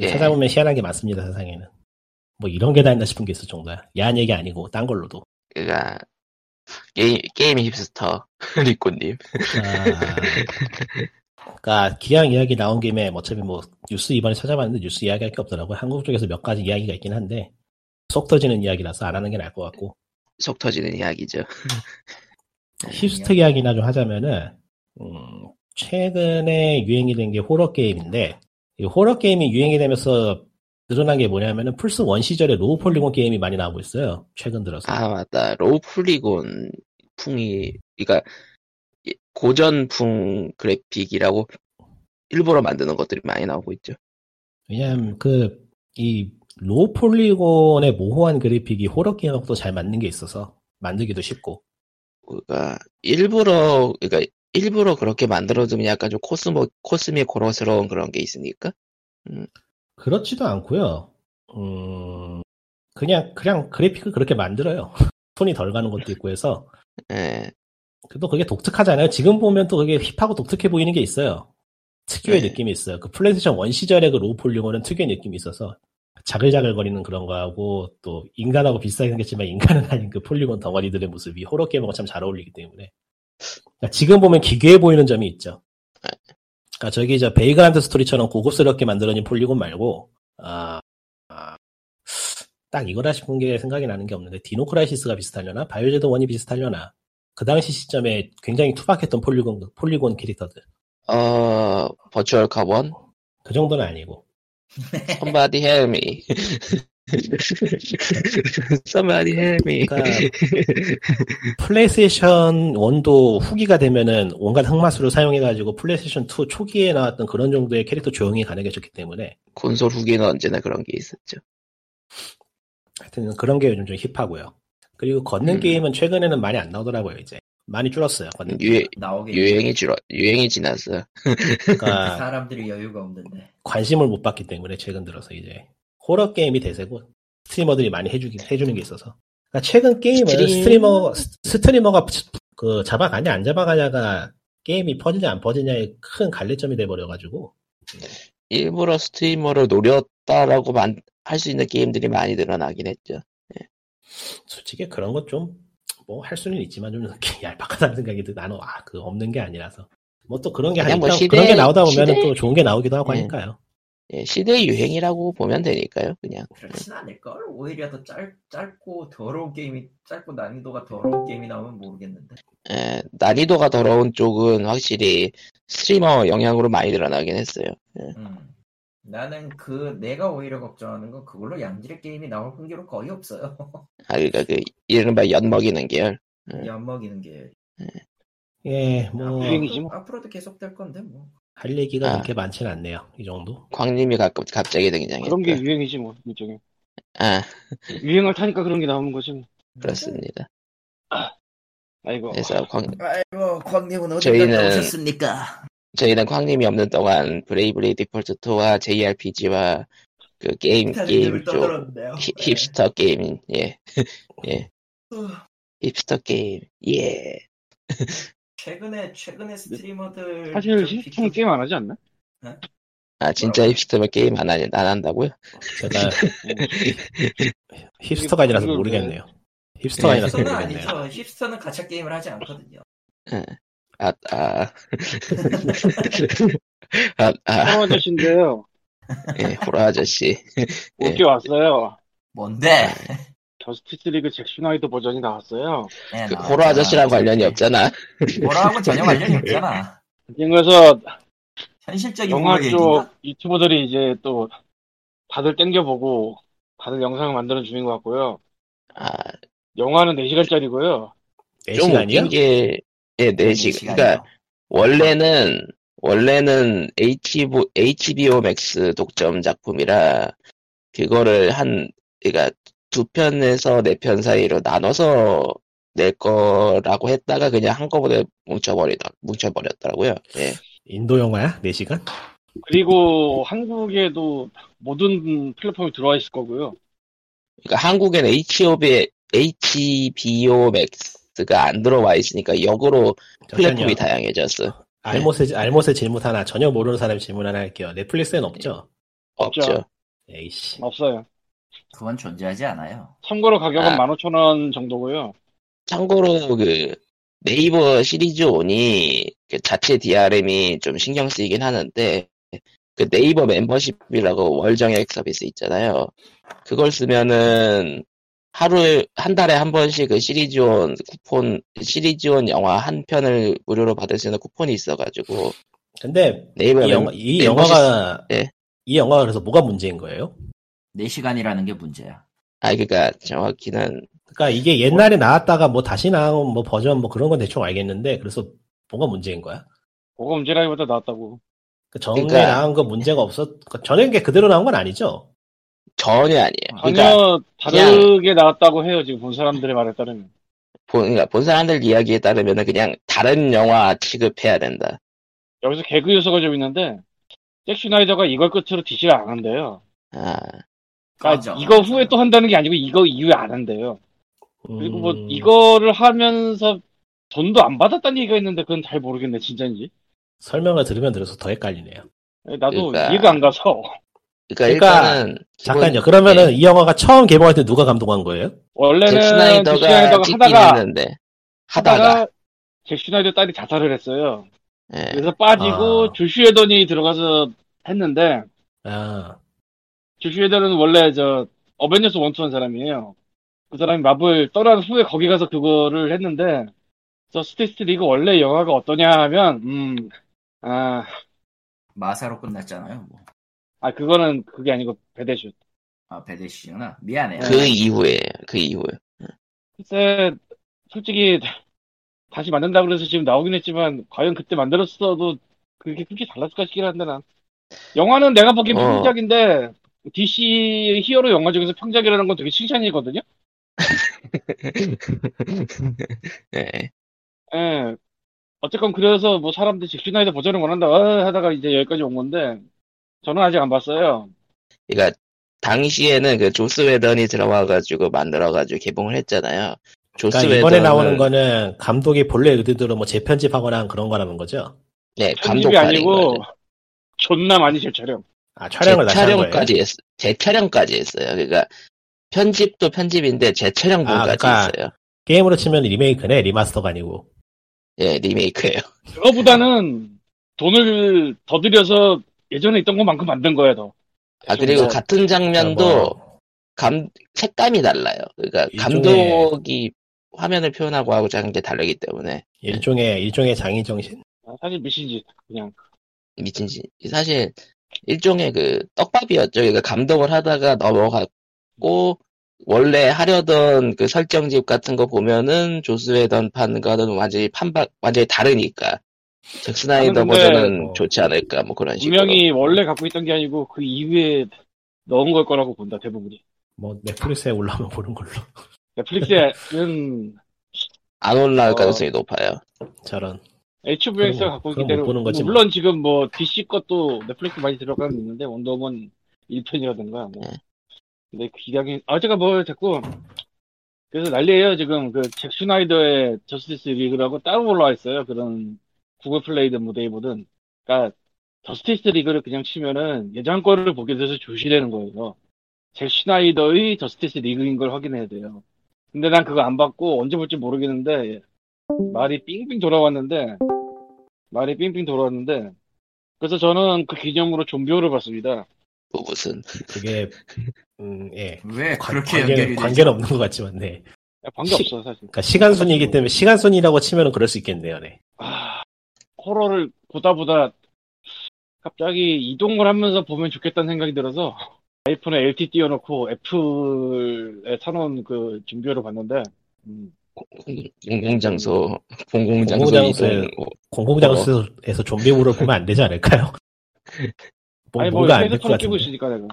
예. 찾아보면 희한한 게 많습니다, 세상에는. 뭐, 이런 게 다 있나 싶은 게 있을 정도야. 야한 얘기 아니고, 딴 걸로도. 그러니까 게임 게임 힙스터 리코님. 아, 그러니까 기왕 이야기 나온 김에 뭐 어차피 뭐 뉴스 이번에 찾아봤는데 뉴스 이야기할 게 없더라고요. 한국 쪽에서 몇 가지 이야기가 있긴 한데 속 터지는 이야기라서 안 하는 게 나을 것 같고 속 터지는 이야기죠. 힙스터 이야기나 좀 하자면은 음, 최근에 유행이 된 게 호러 게임인데 이 호러 게임이 유행이 되면서 늘어난 게 뭐냐면은 플스 one 시절에 low polygon 게임이 많이 나오고 있어요. 최근 들어서. 아 맞다 low polygon 풍이 그러니까 이- 고전풍 그래픽이라고 일부러 만드는 것들이 많이 나오고 있죠. 왜냐면 그 이 low polygon의 모호한 그래픽이 호러 게임하고 또잘 맞는 게 있어서 만들기도 쉽고 그러니까 일부러 그러니까 일부러 그렇게 만들어두면 약간 좀 cosmic cosmic horror스러운 그런 게 있으니까. 그렇지도 않고요. 음, 그냥 그냥 그래픽을 그렇게 만들어요. 손이 덜 가는 것도 있고 해서 예. 또 그게 독특하잖아요. 지금 보면 또 그게 힙하고 독특해 보이는 게 있어요. 특유의 네. 느낌이 있어요. 그 플레이스테이션 1 시절의 그 low polygon은 특유의 느낌이 있어서 자글자글거리는 그런 거하고 또 인간하고 비슷하게 생겼지만 인간은 아닌 그 polygon 덩어리들의 모습이 호러 게임하고 참 잘 어울리기 때문에 그러니까 지금 보면 기괴해 보이는 점이 있죠. 그러니까 저기 저 베이그란트 스토리처럼 고급스럽게 만들어진 polygon 말고 아, 아, 딱 이거라 싶은 게 생각이 나는 게 없는데 디노크라이시스가 비슷하려나 바이오하자드 one이 비슷하려나 그 당시 시점에 굉장히 투박했던 polygon polygon 캐릭터들 어, 버추어 캅은? 그 정도는 아니고 Somebody help me. Somebody help me. 그러니까 플레이스테이션 1도 후기가 되면은 온갖 흑마술을 사용해가지고 플레이스테이션 2 초기에 나왔던 그런 정도의 캐릭터 조형이 가능해졌기 때문에 콘솔 후기는 언제나 그런 게 있었죠. 하여튼 그런 게 요즘 좀 힙하고요. 그리고 걷는 음. 게임은 최근에는 많이 안 나오더라고요 이제 많이 줄었어요 걷는 유행, 나오게 유행이 줄어, 유행이 지났어. 그러니까 사람들이 여유가 없는데. 관심을 못 받기 때문에 최근 들어서 이제 호러 게임이 대세고 스트리머들이 많이 해주기 해주는 게 있어서 그러니까 최근 게임은 스트림- 스트리머 스트리머가 그 잡아가냐 안 잡아가냐가 게임이 퍼지냐 안 퍼지냐의 큰 갈래점이 돼버려가지고 일부러 스트리머를 노렸다라고 할 수 있는 게임들이 많이 늘어나긴 했죠. 솔직히 그런 것 좀 뭐 할 수는 있지만 좀 얄팍하다는 생각이 드 나는 아그 없는 게 아니라서 뭐 또 그런 게 하니까 뭐 그런 게 나오다 보면은 시대- 또 좋은 게 나오기도 하고 예. 하니까요. 예, 시대의 유행이라고 보면 되니까요, 그냥. 그렇진 않을걸? 오히려 더 짧, 짧고 더러운 게임이, 짧고 난이도가 더러운 게임이 나오면 모르겠는데. 예, 난이도가 더러운 쪽은 확실히 스트리머 영향으로 많이 늘어나긴 했어요. 음. 나는 그, 내가 오히려 걱정하는 건 그걸로 양질의 게임이 나올 확률은 거의 없어요. 아, 그니까 그, 이른바 엿먹이는 계열. 음. 엿먹이는 게. 예, 뭐할 유행이지 뭐. 앞으로도 계속 될 건데, 뭐. 얘기가 아. 그렇게 많지는 않네요. 이 정도. 광님이 가끔 갑자기 등장했다. 그런 게 유행이지 뭐 일종의 아, 유행을 타니까 그런 게 나오는 거지 뭐. 그렇습니다. 아이고 그래서 광, 아이고, 광님은 어디 저희는- 오셨습니까? 저희는 광님이 없는 동안 브레이브리 디폴트 2와 JRPG와 그 게임, 게임 쪽. 히- 힙스터 게임, 예. 예. 힙스터 게임, 예. 최근에, 최근에 스트리머들. 사실 비춰- 게임 안 하지 않나? 아, 진짜 힙스터면 게임 안, 하니, 안 한다고요? 제가 힙스터가 아니라서 이거 모르겠네요. 힙스터가 예. 아니라서 힙스터는 모르겠네요. 아니죠. 힙스터는 가챠 게임을 하지 않거든요. 예. 아, 아. 아, 아, 서로 아저씨인데요. 예, 호러 아저씨. 예. 올게 왔어요. 뭔데? 저스티스 리그 잭 슈나이더 버전이 나왔어요. 네, 그. 호러 아저씨랑 관련이 없잖아. 호러하고 전혀 관련이 없잖아. 그래서 현실적인 영화 쪽? 유튜버들이 이제 또 다들 땡겨보고 다들 영상을 만드는 중인 것 같고요. 아, 영화는 4시간짜리고요. 좀 4시간이요? 웃긴 게, 예, 4시간. 시간이요. 그러니까, 원래는, 원래는 HBO, HBO Max 독점 작품이라, 그거를 한, 그니까, 두 편에서 네 편 사이로 나눠서 낼 거라고 했다가 그냥 한꺼번에 뭉쳐버리다, 뭉쳐버렸더라고요. 예. 인도 영화야? 4 시간? 그리고 한국에도 모든 플랫폼에 들어와 있을 거고요. 그러니까 한국엔 HBO, HBO Max가 안 들어와 있으니까 역으로 플랫폼이 잠시만요. 다양해졌어. 알못의, 알못의 질문 하나, 전혀 모르는 사람이 질문 하나 할게요. 넷플릭스엔 없죠? 없죠. 없죠. 에이씨. 없어요. 그건 존재하지 않아요. 참고로 가격은 아. 15,000원 정도고요. 참고로 그 네이버 시리즈 온이 그 자체 DRM이 좀 신경 쓰이긴 하는데 그 네이버 멤버십이라고 월정액 서비스 있잖아요. 그걸 쓰면은 하루에 한 달에 한 번씩 그 시리즈 온 쿠폰 시리즈 온 영화 한 편을 무료로 받을 수 있는 쿠폰이 있어가지고 근데 네이버 이, 멤- 영화, 이 영화가 예. 이 영화가 그래서 뭐가 문제인 거예요? 4시간이라는 게 문제야. 아 그러니까 정확히는 그러니까 이게 옛날에 나왔다가 뭐 다시 나온 뭐 버전 뭐 그런 건 대충 알겠는데 그래서 뭐가 문제인 거야? 뭐가 문제라기보다 나왔다고. 그 전에 그러니까- 나온 거 문제가 없었 그러니까 전에 게 그대로 나온 건 아니죠? 전혀 아니에요. 그러니까 전혀 다르게 나왔다고 해요, 지금 본 사람들의 말에 따르면. 본, 그러니까 본 사람들 이야기에 따르면은 그냥 다른 영화 취급해야 된다. 여기서 개그 요소가 좀 있는데, 잭 슈나이더가 이걸 끝으로 DC를 안 한대요. 아, 그러니까 맞아. 이거 후에 또 한다는 게 아니고 이거 이후에 안 한대요. 그리고 뭐 음, 이거를 하면서 돈도 안 받았다는 얘기가 있는데 그건 잘 모르겠네, 진짜인지. 설명을 들으면 들어서 더 헷갈리네요. 나도 그러니까- 이해가 안 가서. 그러니까, 그러니까 일단은 기본- 잠깐요. 그러면은 네. 이 영화가 처음 개봉할 때 누가 감독한 거예요? 원래는 잭잭 스나이더가 슈나이더가 찍긴 하다가, 했는데 하다가 하다가 잭 슈나이더 딸이 자살을 했어요. 예. 그래서 빠지고 아. 조스 웨던이 들어가서 했는데 아, 조스 웨던은 원래 저 어벤져스 one two한 사람이에요. 그 사람이 마블 떠난 후에 거기 가서 그거를 했는데 저스티스 리그 원래 영화가 어떠냐 하면 음, 아, 마사로 끝났잖아요. 뭐. 아 그거는 그게 아니고 배대슛. 아 베데시구나. 미안해요. 그 이후에 그 이후에 글쎄 솔직히 다시 만든다 그래서 지금 나오긴 했지만 과연 그때 만들었어도 그게 그렇게 달랐을까 싶긴 한데 난 영화는 내가 보기엔 어. 평작인데 DC 히어로 영화 중에서 평작이라는 건 되게 칭찬이거든요. 예. 예. 어쨌건 그래서 뭐 사람들이 잭슈나이더 버전을 원한다 어, 하다가 이제 여기까지 온 건데 저는 아직 안 봤어요. 그러니까 당시에는 그 조스 웨던이 들어와가지고 만들어가지고 개봉을 했잖아요. 조스 그러니까 이번에 웨던은- 나오는 거는 감독이 본래 의도대로 뭐 재편집하거나 한 그런 거라는 거죠. 네 감독 편집이 판인 아니고 거죠. 존나 많이 재촬영. 아, 촬영을 다시 한 거예요. 재촬영까지 했, 재촬영까지 했어요. 그러니까 편집도 편집인데 재촬영분까지 아, 그러니까- 했어요. 게임으로 치면 리메이크네, 리마스터가 아니고. 예, 리메이크예요. 그거보다는 돈을 더 들여서 예전에 있던 것만큼 만든 거야 더. 아 그리고 뭐, 같은 장면도 뭐, 감 색감이 달라요. 그러니까 일종의- 감독이 화면을 표현하고 하고 하는 게 다르기 때문에 일종의, 일종의 장인 정신? 아, 사실 미신지 그냥 미친 지 사실 일종의 그 떡밥이었죠. 그러니까 감독을 하다가 넘어갔고 원래 하려던 그 설정집 같은 거 보면은 조스웨던 판과는 완전히 판박 완전히 다르니까 잭 스나이더 나는 근데 버전은 뭐 좋지 않을까 뭐 그런 식으로. 분명히 원래 갖고 있던 게 아니고 그 이후에 넣은 걸 거라고 본다 대부분이. 뭐, 넷플릭스에 올라오면 보는 걸로. 넷플릭스는 안 올라올 어. 가능성이 높아요. 저런. HBO에서 그럼- 갖고 있기 때문에 보는 거지, 뭐 물론 지금 뭐 DC 것도 넷플릭스 많이 들어가는 게 있는데 원더우먼 1편이라든가 뭐. 네. 근데 기량이 아 제가 뭐 됐고 그래서 난리예요 지금. 그 잭 스나이더의 저스티스 리그라고 따로 올라와 있어요. 그런 구글 플레이든 뭐 네이버든. 그러니까 저스티스 리그를 그냥 치면은 예전 거를 보게 돼서 조시되는 거예요. 잭 슈나이더의 저스티스 리그인 걸 확인해야 돼요. 근데 난 그거 안 받고 언제 볼지 모르겠는데 말이 삥삥 돌아왔는데 말이 삥삥 돌아왔는데 그래서 저는 그 기념으로 좀비호를 봤습니다. 뭐 무슨 그게, 음, 예. 왜 관- 그렇게 관계는? 관계는 없는 것 같지만, 네. 관계 없어 사실. 그러니까 시간 순이기 때문에 시간 순이라고 치면은 그럴 수 있겠네요, 네. 아, 호러를 보다 보다 갑자기 이동을 하면서 보면 좋겠다는 생각이 들어서 아이폰에 LT 띄워놓고 애플에 사놓은 그 좀비호를 봤는데 음, 공공장소 공공장소 공공장소에 뭐, 공공장소에서 좀비물을 보면 안 되지 않을까요? 뭐, 아니 뭐 뭔가 안 될 것 같은데. 있으니까 내가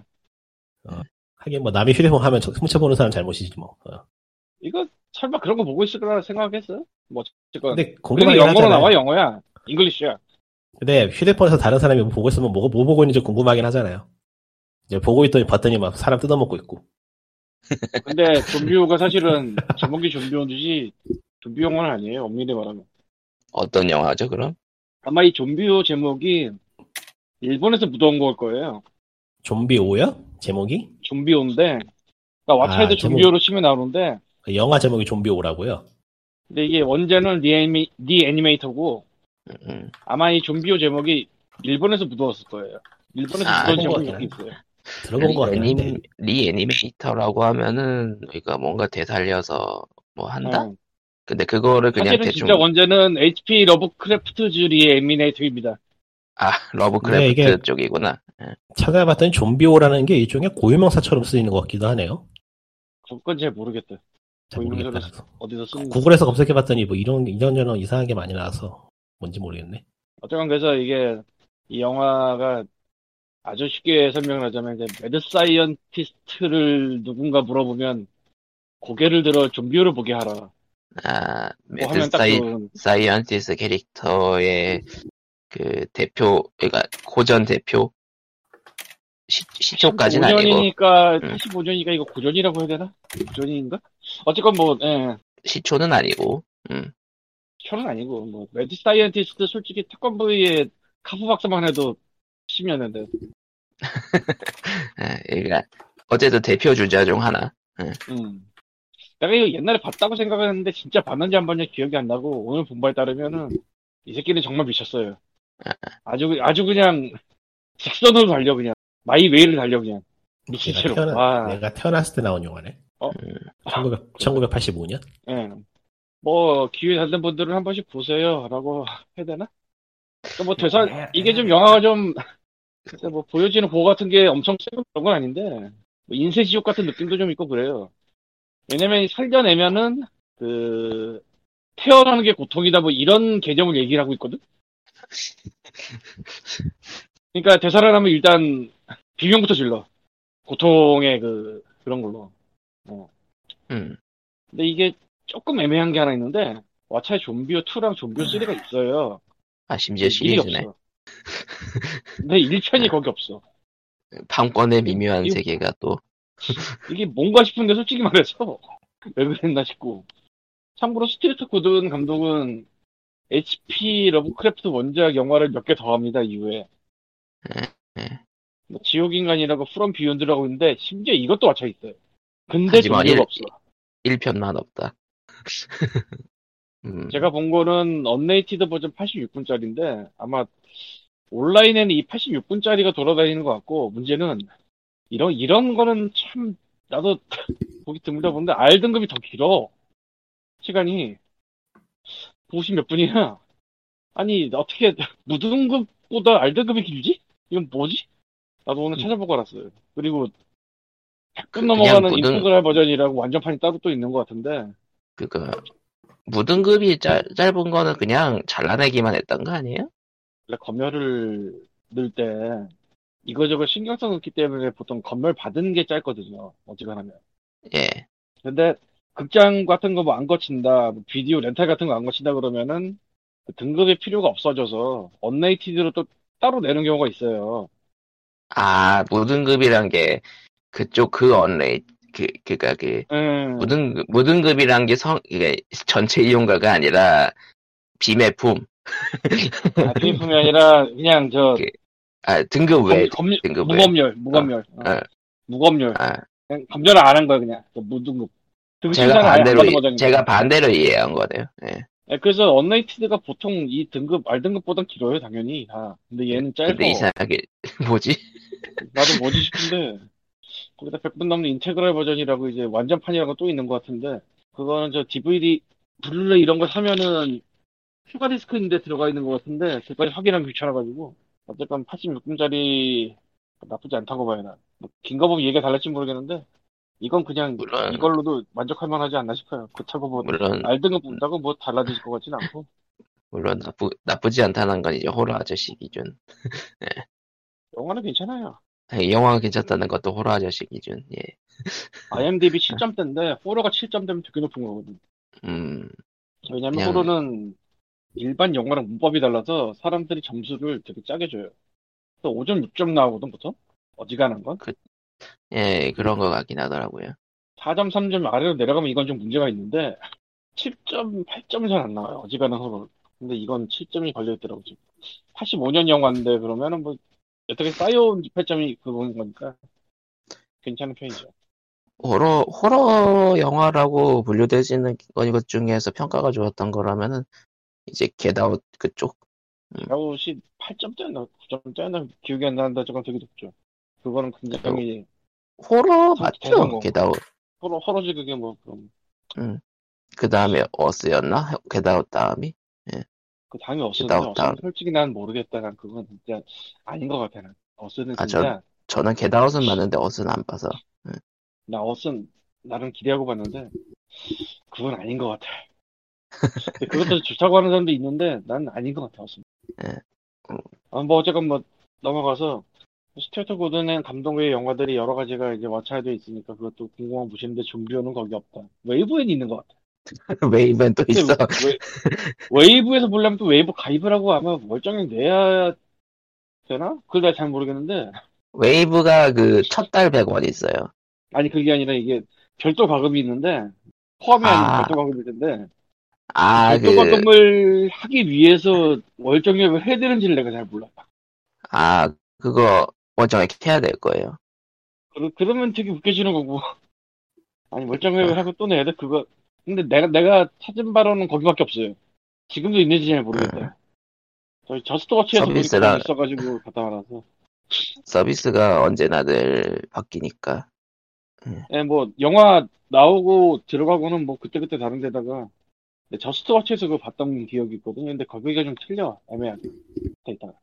하긴 뭐 남이 휴대폰 하면 저- 훔쳐보는 사람 잘못이지 뭐. 어. 이거 설마 그런 거 보고 있을 거라 생각했어요? 뭐 어쨌건 근데 궁금하긴 영어로 하잖아요. 나와 영어야 잉글리시야. 근데 휴대폰에서 다른 사람이 뭐 보고 있으면 뭐, 뭐 보고 있는지 궁금하긴 하잖아요. 이제 보고 있더니 봤더니 막 사람 뜯어먹고 있고. 근데 좀비호가 사실은 제목이 좀비호듯이 좀비 영화는 아니에요. 엄밀히 말하면. 어떤 영화죠 그럼? 아마 이 좀비호 제목이 일본에서 묻어온 걸 거예요. 좀비오요? 제목이? 좀비오인데, 그러니까 왓챠에도 아, 제목. 좀비호로 치면 나오는데, 그 영화 제목이 좀비오라고요? 근데 이게 원제는 Re-Anima, Re-Animator고, 음, 아마 이 좀비오 제목이 일본에서 묻어왔을 거예요. 일본에서 아, 묻어온 제목이 것 있어요. 들어본 것 같긴 한데. 리애니, Re-Animator라고 하면은 그러니까 뭔가 되살려서 뭐 한다? 어. 근데 그거를 그냥 사실은 대충 진짜 원제는 HP Lovecraft's Re-Animator입니다. 아 러브크래프트 네, 쪽이구나. 예. 찾아봤더니 좀비오라는 게 일종의 고유명사처럼 쓰이는 것 같기도 하네요. 그건 잘 모르겠다. 모르겠다. 어디서 쓰는 구글에서 검색해봤더니 뭐 이런 이런 저런 이상한 게 많이 나와서 뭔지 모르겠네. 어쨌건 그래서 이게 이 영화가 아주 쉽게 설명을 하자면 이제 mad scientist를 누군가 물어보면 고개를 들어 좀비오를 보게 하라. 아뭐 mad 딱 scien 그, scientist 캐릭터의 그 대표 그러니까 고전 대표 시, 시초까지는 아니고 5년이니까 음. 85년이니까 이거 고전이라고 해야 되나? 고전인가? 어쨌건 뭐 예. 시초는 아니고 음. 현은 아니고 뭐 mad scientist 솔직히 태권브이의 카프 박사만 해도 10년인데 예, 그러니까 어쨌든 대표 주자 중 하나. 음. 내가 이거 옛날에 봤다고 생각했는데 진짜 봤는지 안 봤는지 기억이 안 나고 오늘 본 바에 따르면은 이 새끼는 정말 미쳤어요. 아주 아주 그냥 직선으로 달려 그냥 my way를 달려 그냥 미친 내가, 채로. 태어나, 와, 내가 태어났을 때 나온 영화네. 어? 1900, 1985년? 예. 뭐 기회 되는 분들은 한 번씩 보세요라고 해야 되나? 그뭐 대사 네, 이게 네. 좀 영화가 좀 뭐 보여지는 고어 같은 게 엄청 세고 그런 건 아닌데 뭐 인쇄지옥 같은 느낌도 좀 있고 그래요. 왜냐면 살려내면은 그 태어나는 게 고통이다 뭐 이런 개념을 얘기를 하고 있거든. 그러니까 대사를 하면 일단 비명부터 질러. 고통의 그 그런 걸로. 음. 근데 이게 조금 애매한 게 하나 있는데 왓챠에 좀비오 2랑 좀비오 3가 있어요. 아 심지어 시리즈네. 근데 1편이 거기 없어. 판권의 미묘한 이- 세계가 또 이게 뭔가 싶은데 솔직히 말해서 왜 그랬나 싶고. 참고로 스튜어트 고든 감독은 HP 러브크래프트 원작 영화를 몇 개 더 합니다 이후에. 예. 뭐 지옥인간이라고 From Beyond라고 있는데 심지어 이것도 왓챠에 있어요. 근데 하지만 종류가 없어. 1편만 없다. 음, 제가 본 거는 unrated 버전 86분짜리인데 아마 온라인에는 이 86분짜리가 돌아다니는 것 같고 문제는 이런 이런 거는 참 나도 보기 드물다 보는데 R 등급이 더 길어. 시간이 50 몇 분이야? 아니 어떻게 무등급보다 R 등급이 길지? 이건 뭐지? 나도 오늘 찾아보고 알았어요. 그리고 100분 그냥 넘어가는 무등- 인테그랄 버전이라고 완전판이 따로 또 있는 것 같은데. 그거 무등급이 짧, 짧은 거는 그냥 잘라내기만 했던 거 아니에요? 원래 검열을 넣을 때 이거저거 신경 써놓기 때문에 보통 검열 받은 게 짧거든요. 어지간하면. 예. 근데 극장 같은 거 뭐 안 거친다, 뭐 비디오 렌탈 같은 거 안 거친다 그러면은 그 등급의 필요가 없어져서 언레이티드로 또 따로 내는 경우가 있어요. 아 무등급이란 게 그쪽 그 언레이 그 그니까 그 음, 무등급 무등급이란 게 성 이게 전체 이용가가 아니라 비매품 아, 비품이 아니라 그냥 저 그- 아 등급 외 검, 검, 등급 외. 무검열, 무검열, 어, 어. 무검열. 아 그냥 검열을 안 한 거야 그냥 그 무등급. 등급 제가 반대로 이-. 제가 반대로 이해한 거네요. 예. 네, 그래서 언레이티드가 보통 이 등급 R 등급보다 길어요 당연히 다. 근데 얘는 짧아. 근데 이상하게 뭐지? 나도 뭐지 싶은데 거기다 100분 넘는 인테그랄 버전이라고 이제 완전판이라고 또 있는 것 같은데 그거는 저 DVD 블루레이 이런 거 사면은 추가 디스크인데 들어가 있는 것 같은데 그까지 확인하기 귀찮아가지고 어쨌건 86분짜리 나쁘지 않다고 봐요 난. 뭐 긴거 보면 얘기가 달랄지 모르겠는데 이건 그냥 물론 이걸로도 만족할 만하지 않나 싶어요. 그렇다고 뭐 물론 등급 본다고 뭐 달라질 것 같진 않고 물론 나쁘 나쁘지 않다는 건 이제 호러 아저씨 기준. 영화는 괜찮아요. 아니, 영화가 괜찮다는 것도 호러 아저씨 기준. 예. IMDb 7점대인데 호러가 7점대면 되게 높은 거거든. 음. 왜냐면 그냥- 호러는 일반 영화랑 문법이 달라서 사람들이 점수를 되게 짜게 줘요. 그래서 5점, 6점 나오거든, 보통? 어지간한 건. 예, 그런 거 같긴 하더라고요. 4점, 3점 아래로 내려가면 이건 좀 문제가 있는데, 7점, 8점이 잘 안 나와요. 어지간한 호러. 근데 이건 7점이 걸려있더라고, 지금. 85년 영화인데, 그러면은 뭐, 여태까지 쌓여온 8점이 그건 거니까, 괜찮은 편이죠. 호러, 호러 영화라고 분류되지는 것 중에서 평가가 좋았던 거라면은, 이제 겟아웃 그쪽? 아웃이 8점대였나, 9점대였나, 기억이 안 나는데, 저건 되게 높죠. 그거는 굉장히, 호러 참 맞죠? 겟아웃. 호러, 호러지 그게 뭐, 그럼. 그 다음에 어스였나? 겟아웃 다음이? 그 다음이 어스였는데 솔직히 난 모르겠다. 난 그건 진짜 아닌 것 같아. 난 어스는 아, 진짜 저는 겟아웃은 맞는데 어스는 안 봐서. 나 어스는 나름 기대하고 봤는데 그건 아닌 것 같아. 근데 그것도 좋다고 하는 사람도 있는데 난 아닌 것 같아. 어스. 예. 음. 아, 뭐 어쨌건 뭐 넘어가서 스튜어트 고든의 감독의 영화들이 여러 가지가 이제 왓챠에도 있으니까 그것도 궁금한 보시는데 좀비오는 거기 없다. 웨이브엔 있는 것 같아. 웨이브는 또 있어. 웨, 웨이브에서 보려면 또 웨이브 가입을 하고 아마 월정액 내야 되나? 그걸 내가 잘 모르겠는데 웨이브가 그 첫 달 100원 있어요. 아니 그게 아니라 이게 별도 과금이 있는데 포함이 아닌 아. 별도 과금이 있는데 아, 별도 그, 과금을 하기 위해서 월정액을 해야 되는지를 내가 잘 몰라. 아, 그거, 월정액 해야 될 거예요. 그러, 그러면 되게 웃겨지는 거고 아니 멀쩡하게 하고 또 내야 돼 그거. 근데 내가 내가 찾은 바로는 거기밖에 없어요. 지금도 있는지 잘 모르겠다. 저희 저스트워치에서 서비스라- 있어가지고 갔다 와라서. 서비스가 언제나 늘 바뀌니까. 예, 뭐 영화 나오고 들어가고는 뭐 그때 그때 다른 데다가 저스트워치에서 그거 봤던 기억이 있거든요. 근데 거기가 좀 틀려 애매하게 돼 있다가.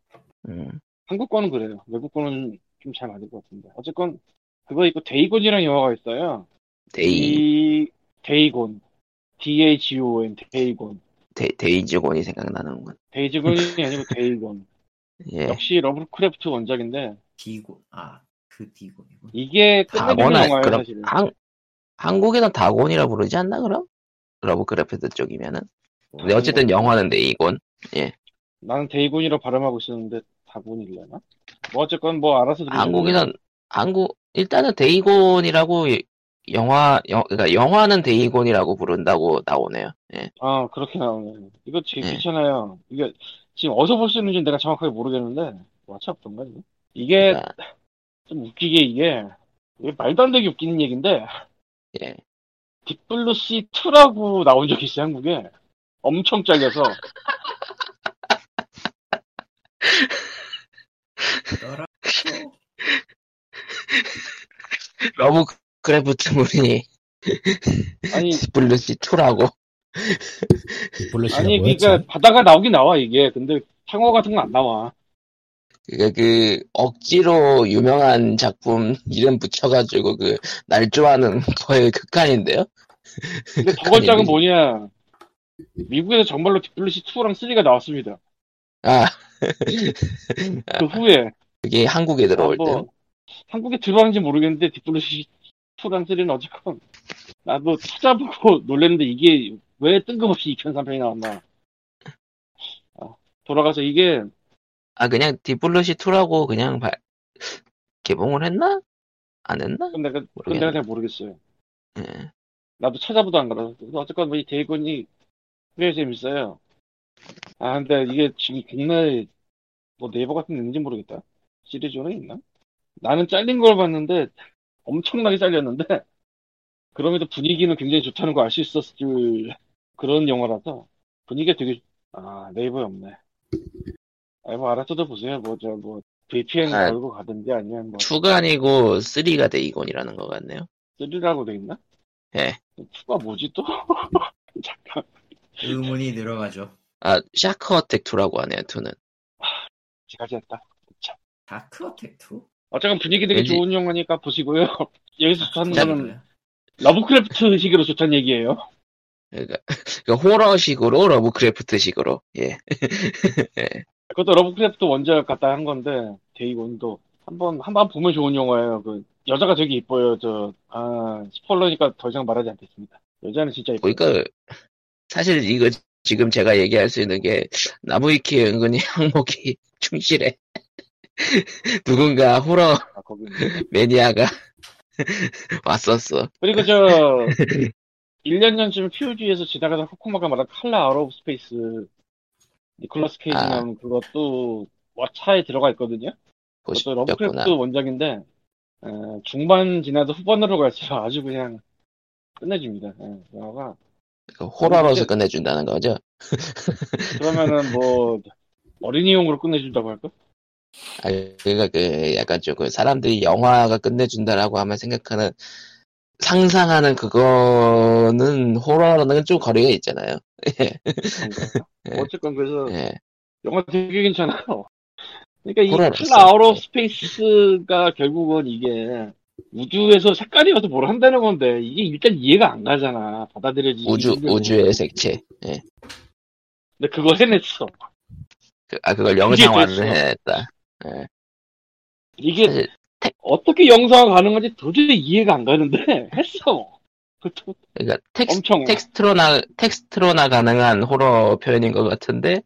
음. 한국 거는 그래요. 외국 거는 좀 잘 맞을 것 같은데. 어쨌건 그거 있고 데이곤이라는 영화가 있어요. 데이, 이 데이곤 D-A-G-O-N 데이곤 데, 데이즈곤이 생각나는군. 데이즈곤이 아니고 데이곤 예. 역시 러브크래프트 원작인데 디고 아그 디고이고 이게 끝내주는 다곤아, 영화예요 그럼, 사실은 한, 한국에는 다곤이라 부르지 않나, 그럼? 러브크래프트 쪽이면은? 근데 어쨌든 영화는 데이곤. 나는 데이곤이라 발음하고 있었는데 다곤이려나? 뭐 어쨌건 뭐 알아서 한국에는, 한국, 일단은 데이곤이라고 이- 영화, 영, 그러니까 영화는 데이곤이라고 부른다고 나오네요. 예. 아 그렇게 나오네 이거 되게 네. 귀찮아요 이게 지금 어디서 볼 수 있는지 내가 정확하게 모르겠는데 왓챠였던가 이거? 이게 그러니까, 좀 웃기게 이게 이게 말도 안 되게 웃기는 얘기인데 예. Deep Blue Sea 2라고 나온 적이 있어요 한국에 엄청 잘려서 떠라 러브크래프트물이 아니 Blue Sea 2라고. Blue Sea가 아니 뭐였지? 그러니까 바다가 나오긴 나와 이게 근데 상어 같은 건 안 나와 그니까 그, 억지로 유명한 작품 이름 붙여가지고 그, 날 좋아하는 거의 극한인데요? 근데 더 아니, 걸작은 미- 뭐냐 미국에서 정말로 Deep Blue Sea 2랑 3가 나왔습니다 아, 그 후에 그게 한국에 들어올 아, 때. 뭐, 한국에 들어왔는지 모르겠는데 Deep Blue Sea 2랑 3는 어쨌건 나도 찾아보고 놀랬는데 이게 왜 뜬금없이 2편 3편이 나왔나 아, 돌아가서 이게 아, 그냥 Deep Blue Sea 2라고 그냥 발- 개봉을 했나? 안 했나? 내가, 그건 모르겠네. 내가 잘 모르겠어요 예. 나도 찾아보도 안 근데 어쨌건 뭐이 데이건이 꽤 재밌어요 아 근데 이게 지금 국내에 뭐 네이버 같은 데 있는지 모르겠다 시리즈는 있나? 나는 잘린 걸 봤는데 엄청나게 잘렸는데 그럼에도 분위기는 굉장히 좋다는 거알수 있었을 그런 영화라서 분위기가 되게 아 네이버에 없네 아이 뭐 알아서도 보세요 뭐저뭐 VPN 아. 걸고 가든지 아니면 뭐 2가 아니고 3가 데이곤이라는 것 같네요. 3라고 돼 있나? 예. 2가 뭐지 또? 잠깐 의문이 늘어가죠 아, 샤크 어택 2라고 하네요, 2는. 지가지 했다 다크 어택 2? 어쨌건 분위기 되게 왠지- 좋은 영화니까 보시고요 여기서 좋다는 자, 거는 러브크래프트 식으로 좋다는 얘기예요 그러니까, 그러니까 호러식으로 러브크래프트식으로. 예. 그것도 러브크래프트 원작 갖다 한 건데 Dagon도 한번 한 번 보면 좋은 영화예요. 그 여자가 되게 이뻐요. 저 아 스포일러니까 더 이상 말하지 않겠습니다. 여자는 진짜 이뻐요. 그러니까 사실 이거 지금 제가 얘기할 수 있는 게 나무위키에 은근히 항목이 충실해. 누군가 호러 아, 거기. 매니아가 왔었어. 그리고 저 1년 전쯤 POG에서 지나가다 코코마가 말한 Color Out of Space 니콜라스 케이지 아. 그것도 왓챠에 들어가 있거든요. 그것도. 러브크래프트 원작인데 에, 중반 지나도 후반으로 갈수록 아주 그냥 끝내줍니다. 예, 영화가 그 호러로서 끝내준다는 거죠. 그러면은 뭐 어린이용으로 끝내준다고 할까? 아, 그러니까 그 약간 좀그 사람들이 영화가 끝내준다라고 하면 생각하는 상상하는 그거는 호러는 좀 거리가 있잖아요. 예. 어쨌건 그래서 예. 영화 되게 괜찮아요. 그러니까 이 of Space가 결국은 이게 우주에서 색깔이 와서 뭘 한다는 건데 이게 일단 이해가 안 가잖아. 받아들여지기 우주. 우주의 색채. 예. 근데 그걸 해냈어. 그, 아 그걸 영상화를. 해냈다. 이게 사실 어떻게 영상화 가능한지 도저히 이해가 안 가는데 했어. 그러니까 텍스, 엄청 텍스트로나 텍스트로나 가능한 호러 표현인 것 같은데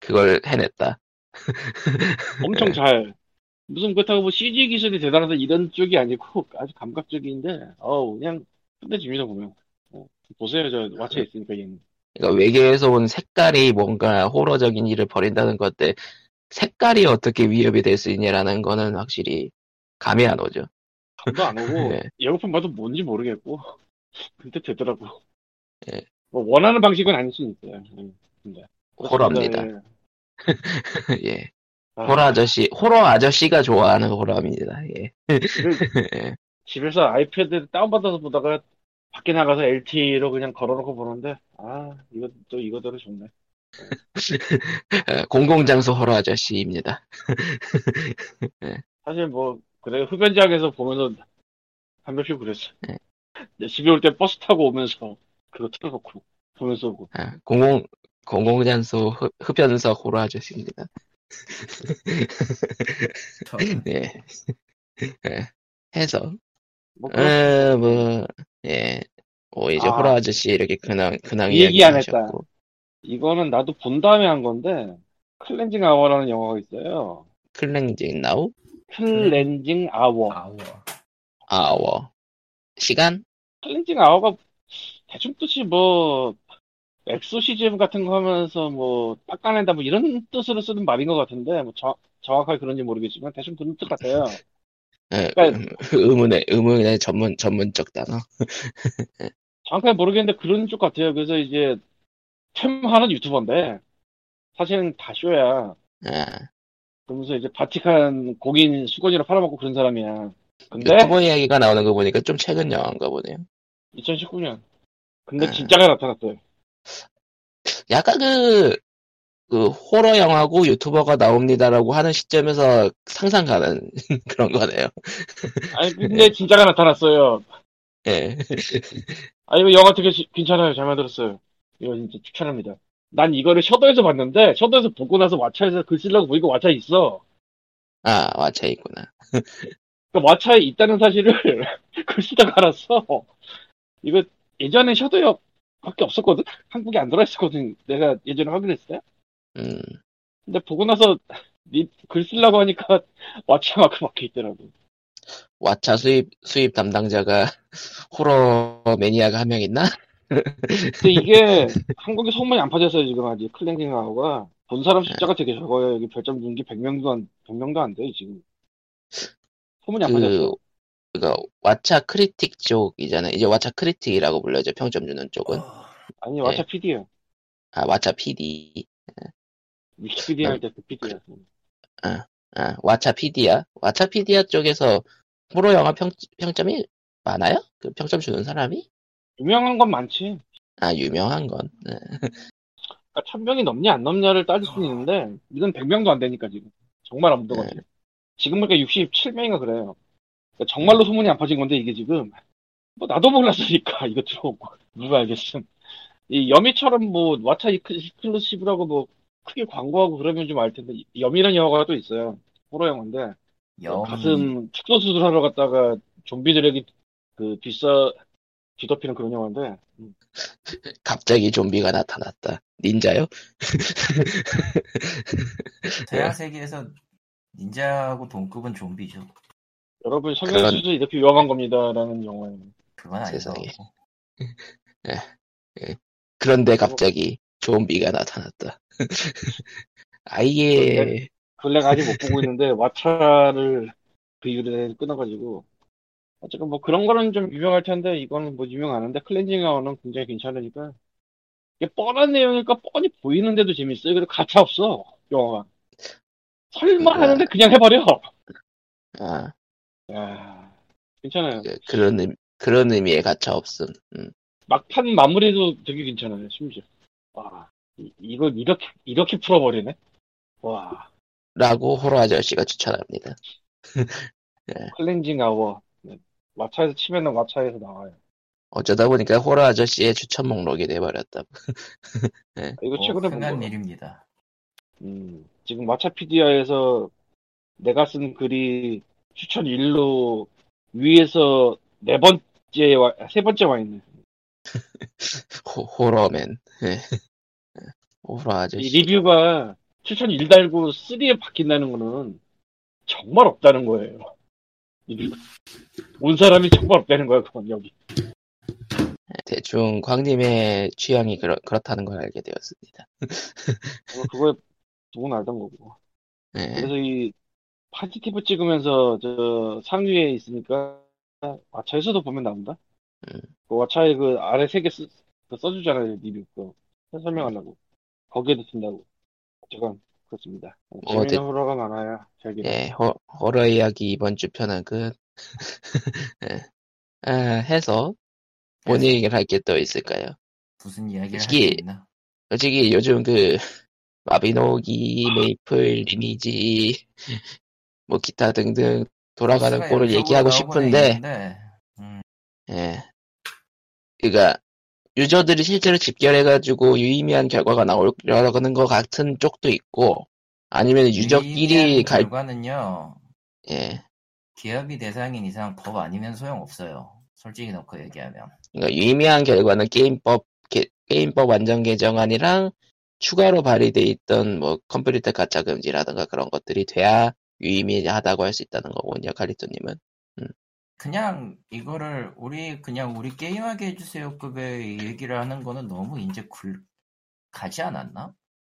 그걸 해냈다. 엄청 잘. 무슨 그렇다고 뭐 CG 기술이 대단하다 이런 쪽이 아니고 아주 감각적인데 어우 그냥 끝내줍니다 보면. 어, 보세요 저 왓챠에 있으니까 얘는. 그러니까 외계에서 온 색깔이 뭔가 호러적인 일을 벌인다는 것때 색깔이 어떻게 위협이 될 수 있냐라는 거는 확실히 감이 안 오죠. 감도 안 오고 네. 예고편 봐도 뭔지 모르겠고 근데 되더라고. 예. 뭐 원하는 방식은 아닐 수 있어요. 예, 근데 호러입니다. 예. 예. 아, 호러 아저씨, 호러 아저씨가 좋아하는 호러입니다. 예. 그 집에서 아이패드 다운받아서 보다가 밖에 나가서 LTE로 그냥 걸어놓고 보는데 아 이거 또 이거대로 좋네. 어, 공공장소 호러 아저씨입니다. 사실 뭐 그래 흡연장에서 보면서 한 명씩 그랬어. 네. 네, 집에 올 때 버스 타고 오면서 그거 틀어놓고 보면서 오고. 아, 공공, 공공장소 흡- 흡연석 호러 아저씨입니다. 저, 네. 예. 해서, 뭐 어, 뭐, 예. 오, 이제 아. 호러 아저씨 이렇게 근황, 근황 이 이야기 얘기 안 했다. 하셨고. 이거는 나도 본 다음에 한 건데 Cleansing Hour라는 영화가 있어요. Cleansing Now? Cleansing Hour. Hour. Hour. 시간? Cleansing Hour가 대충 뜻이 뭐 엑소시즘 같은 거 하면서 뭐 닦아낸다 뭐 이런 뜻으로 쓰는 말인 것 같은데 뭐 정, 정확하게 그런지 모르겠지만 대충 그런 뜻 같아요. 예, 그러니까- 음, 의문의, 의문의 전문, 전문적 단어. 정확하게 모르겠는데 그런 쪽 같아요. 그래서 이제 템하는 유튜버인데 사실은 다 쇼야. 아, 그러면서 이제 바티칸 공인 수건이라 팔아먹고 그런 사람이야. 근데 유튜버 이야기가 나오는 거 보니까 좀 최근 영화인가 보네요. 2019년. 근데 아. 진짜가 나타났어요. 약간 그, 그, 호러 영화고 유튜버가 나옵니다라고 하는 시점에서 상상 가는 그런 거네요. 아니 근데 진짜가 나타났어요. 예. 아 이거 영화 되게 시- 괜찮아요. 잘 만들었어요. 이거 진짜 추천합니다. 난 이거를 셔더에서 봤는데 셔더에서 보고 나서 왓챠에서 글 쓰려고 보니까 왓챠에 있어. 아, 왓챠 있구나. 그러니까 왓챠에 있다는 사실을 글 쓰다가 알았어. 이거 예전에 셔더역 밖에 없었거든. 한국에 안 들어 있었거든. 내가 예전에 확인했을 때. 음, 근데 보고 나서 니- 글 쓰려고 하니까 왓챠 마크 박혀 있더라고. 왓챠 수입, 수입 담당자가 호러 매니아가 한 명 있나? 근데 이게 한국에 소문이 안 퍼졌어요 지금 아직 Cleansing Hour가 본 사람 숫자가 되게 적어요 여기 별점 준게 100명도 안 100명도 안돼 지금 소문이 안 그, 퍼졌어 그니까, 왓챠 critic 쪽이잖아요. 이제 왓챠 critic이라고 불러죠. 평점 주는 쪽은. 아니 네. 왓챠 PD야 아, 왓챠 PD. 위키피디아 할 때 그 PD야 아, 왓챠 PD야. 왓챠 PD야 쪽에서 호러 영화 평, 평점이 많아요? 그 평점 주는 사람이? 유명한 건 많지 아, 유명한 건. 네. 그러니까 1000명이 넘냐 안 넘냐를 따질 수는 있는데 이건 100명도 안 되니까 지금 정말 안 묻어가지 네. 지금 보니까 67명인가 그래요 그러니까 정말로 소문이 안 퍼진 건데 이게 지금 뭐 나도 몰랐으니까 이거 들어오고 누가 알겠음 이 여미처럼 뭐 왓챠 이클루시브라고 뭐 크게 광고하고 그러면 좀 알 텐데 이- 여미라는 영화가 또 있어요 호러 영화인데 영. 가슴 축소 수술하러 갔다가 좀비들에게 그 비싸 뒤덮이는 그런 영화인데 음. 갑자기 좀비가 나타났다. 닌자요? 서양 세계에서 닌자하고 동급은 좀비죠. 여러분 성형수술 이렇게 위험한 겁니다라는 영화예요 그건 아니죠. 세상에. 그런데 갑자기 좀비가 나타났다. 아예, 내가 아직 못 보고 있는데 왓챠를 그 이후에 끊어가지고 어쨌든 뭐 그런 거는 좀 유명할 텐데 이거는 뭐 유명 안 한데 클렌징 아워는 굉장히 괜찮으니까 이게 뻔한 내용이니까 뻔히 보이는데도 재밌어요 그리고 가차 없어 영화가 설마 그거야. 하는데 그냥 해버려 아, 야 괜찮아요 그- 그런, 의, 그런 의미의 가차 없음. 음. 막판 마무리도 되게 괜찮아요 심지어 와 이, 이걸 이렇게 이렇게 풀어버리네 와 라고 호러 아저씨가 추천합니다. 클렌징 아워 네. 왓챠에서 치면은 왓챠에서 나와요 어쩌다 보니까 호러 아저씨의 추천 목록이 돼버렸다. 이거 뭐 최근에 본 흔한 거. 일입니다. 음, 지금 마차피디아에서 내가 쓴 글이 추천 1로 위에서 네 번째 와, 세 번째 와 있네. 호, 호러맨. 예. 호러 이 아저씨. 리뷰가 추천 1 달고 3에 바뀐다는 거는 정말 없다는 거예요. 온 사람이 정말 없다는 거야, 그건 여기. 대충 광님의 취향이 그렇, 그렇다는 걸 알게 되었습니다. 뭐 그거에 누군 알던 거고. 예. 그래서 이 파지티브 찍으면서 저 상위에 있으니까 마차에서도 보면 나온다. 음. 그 왓챠에 그 아래 세 개 써주잖아요 리뷰 그 설명하려고 거기에도 쓴다고 제가 그렇습니다 뭐 재미있는 어디- 호러가 많아요 저기 예, 호, 호러 이야기 이번 주 편은 끝. 예. 아, 해서 뭔 네. 얘기를 할 게 또 있을까요? 무슨 이야기를 솔직히- 있나? 솔직히 요즘 그 마비노기, 메이플, 리니지, 뭐 기타 등등 돌아가는 꼴을 얘기하고 싶은데, 음, 예. 그니까, 유저들이 실제로 집결해가지고 유의미한 결과가 나오려는 것 같은 쪽도 있고, 아니면 유저끼리 갈, 결과는요. 예. 기업이 대상인 이상 법 아니면 소용 없어요. 솔직히 놓고 얘기하면. 그러니까 유의미한 결과는 게임법 게, 임법 완전 개정안이랑 추가로 발의돼 있던 뭐 컴퓨터 가짜 금지라든가 그런 것들이 돼야 유의미하다고 할 수 있다는 거군요, 칼리토님은. 그냥 이거를 우리 그냥 우리 게임하게 해주세요 급의 얘기를 하는 거는 너무 이제 굴 가지 않았나?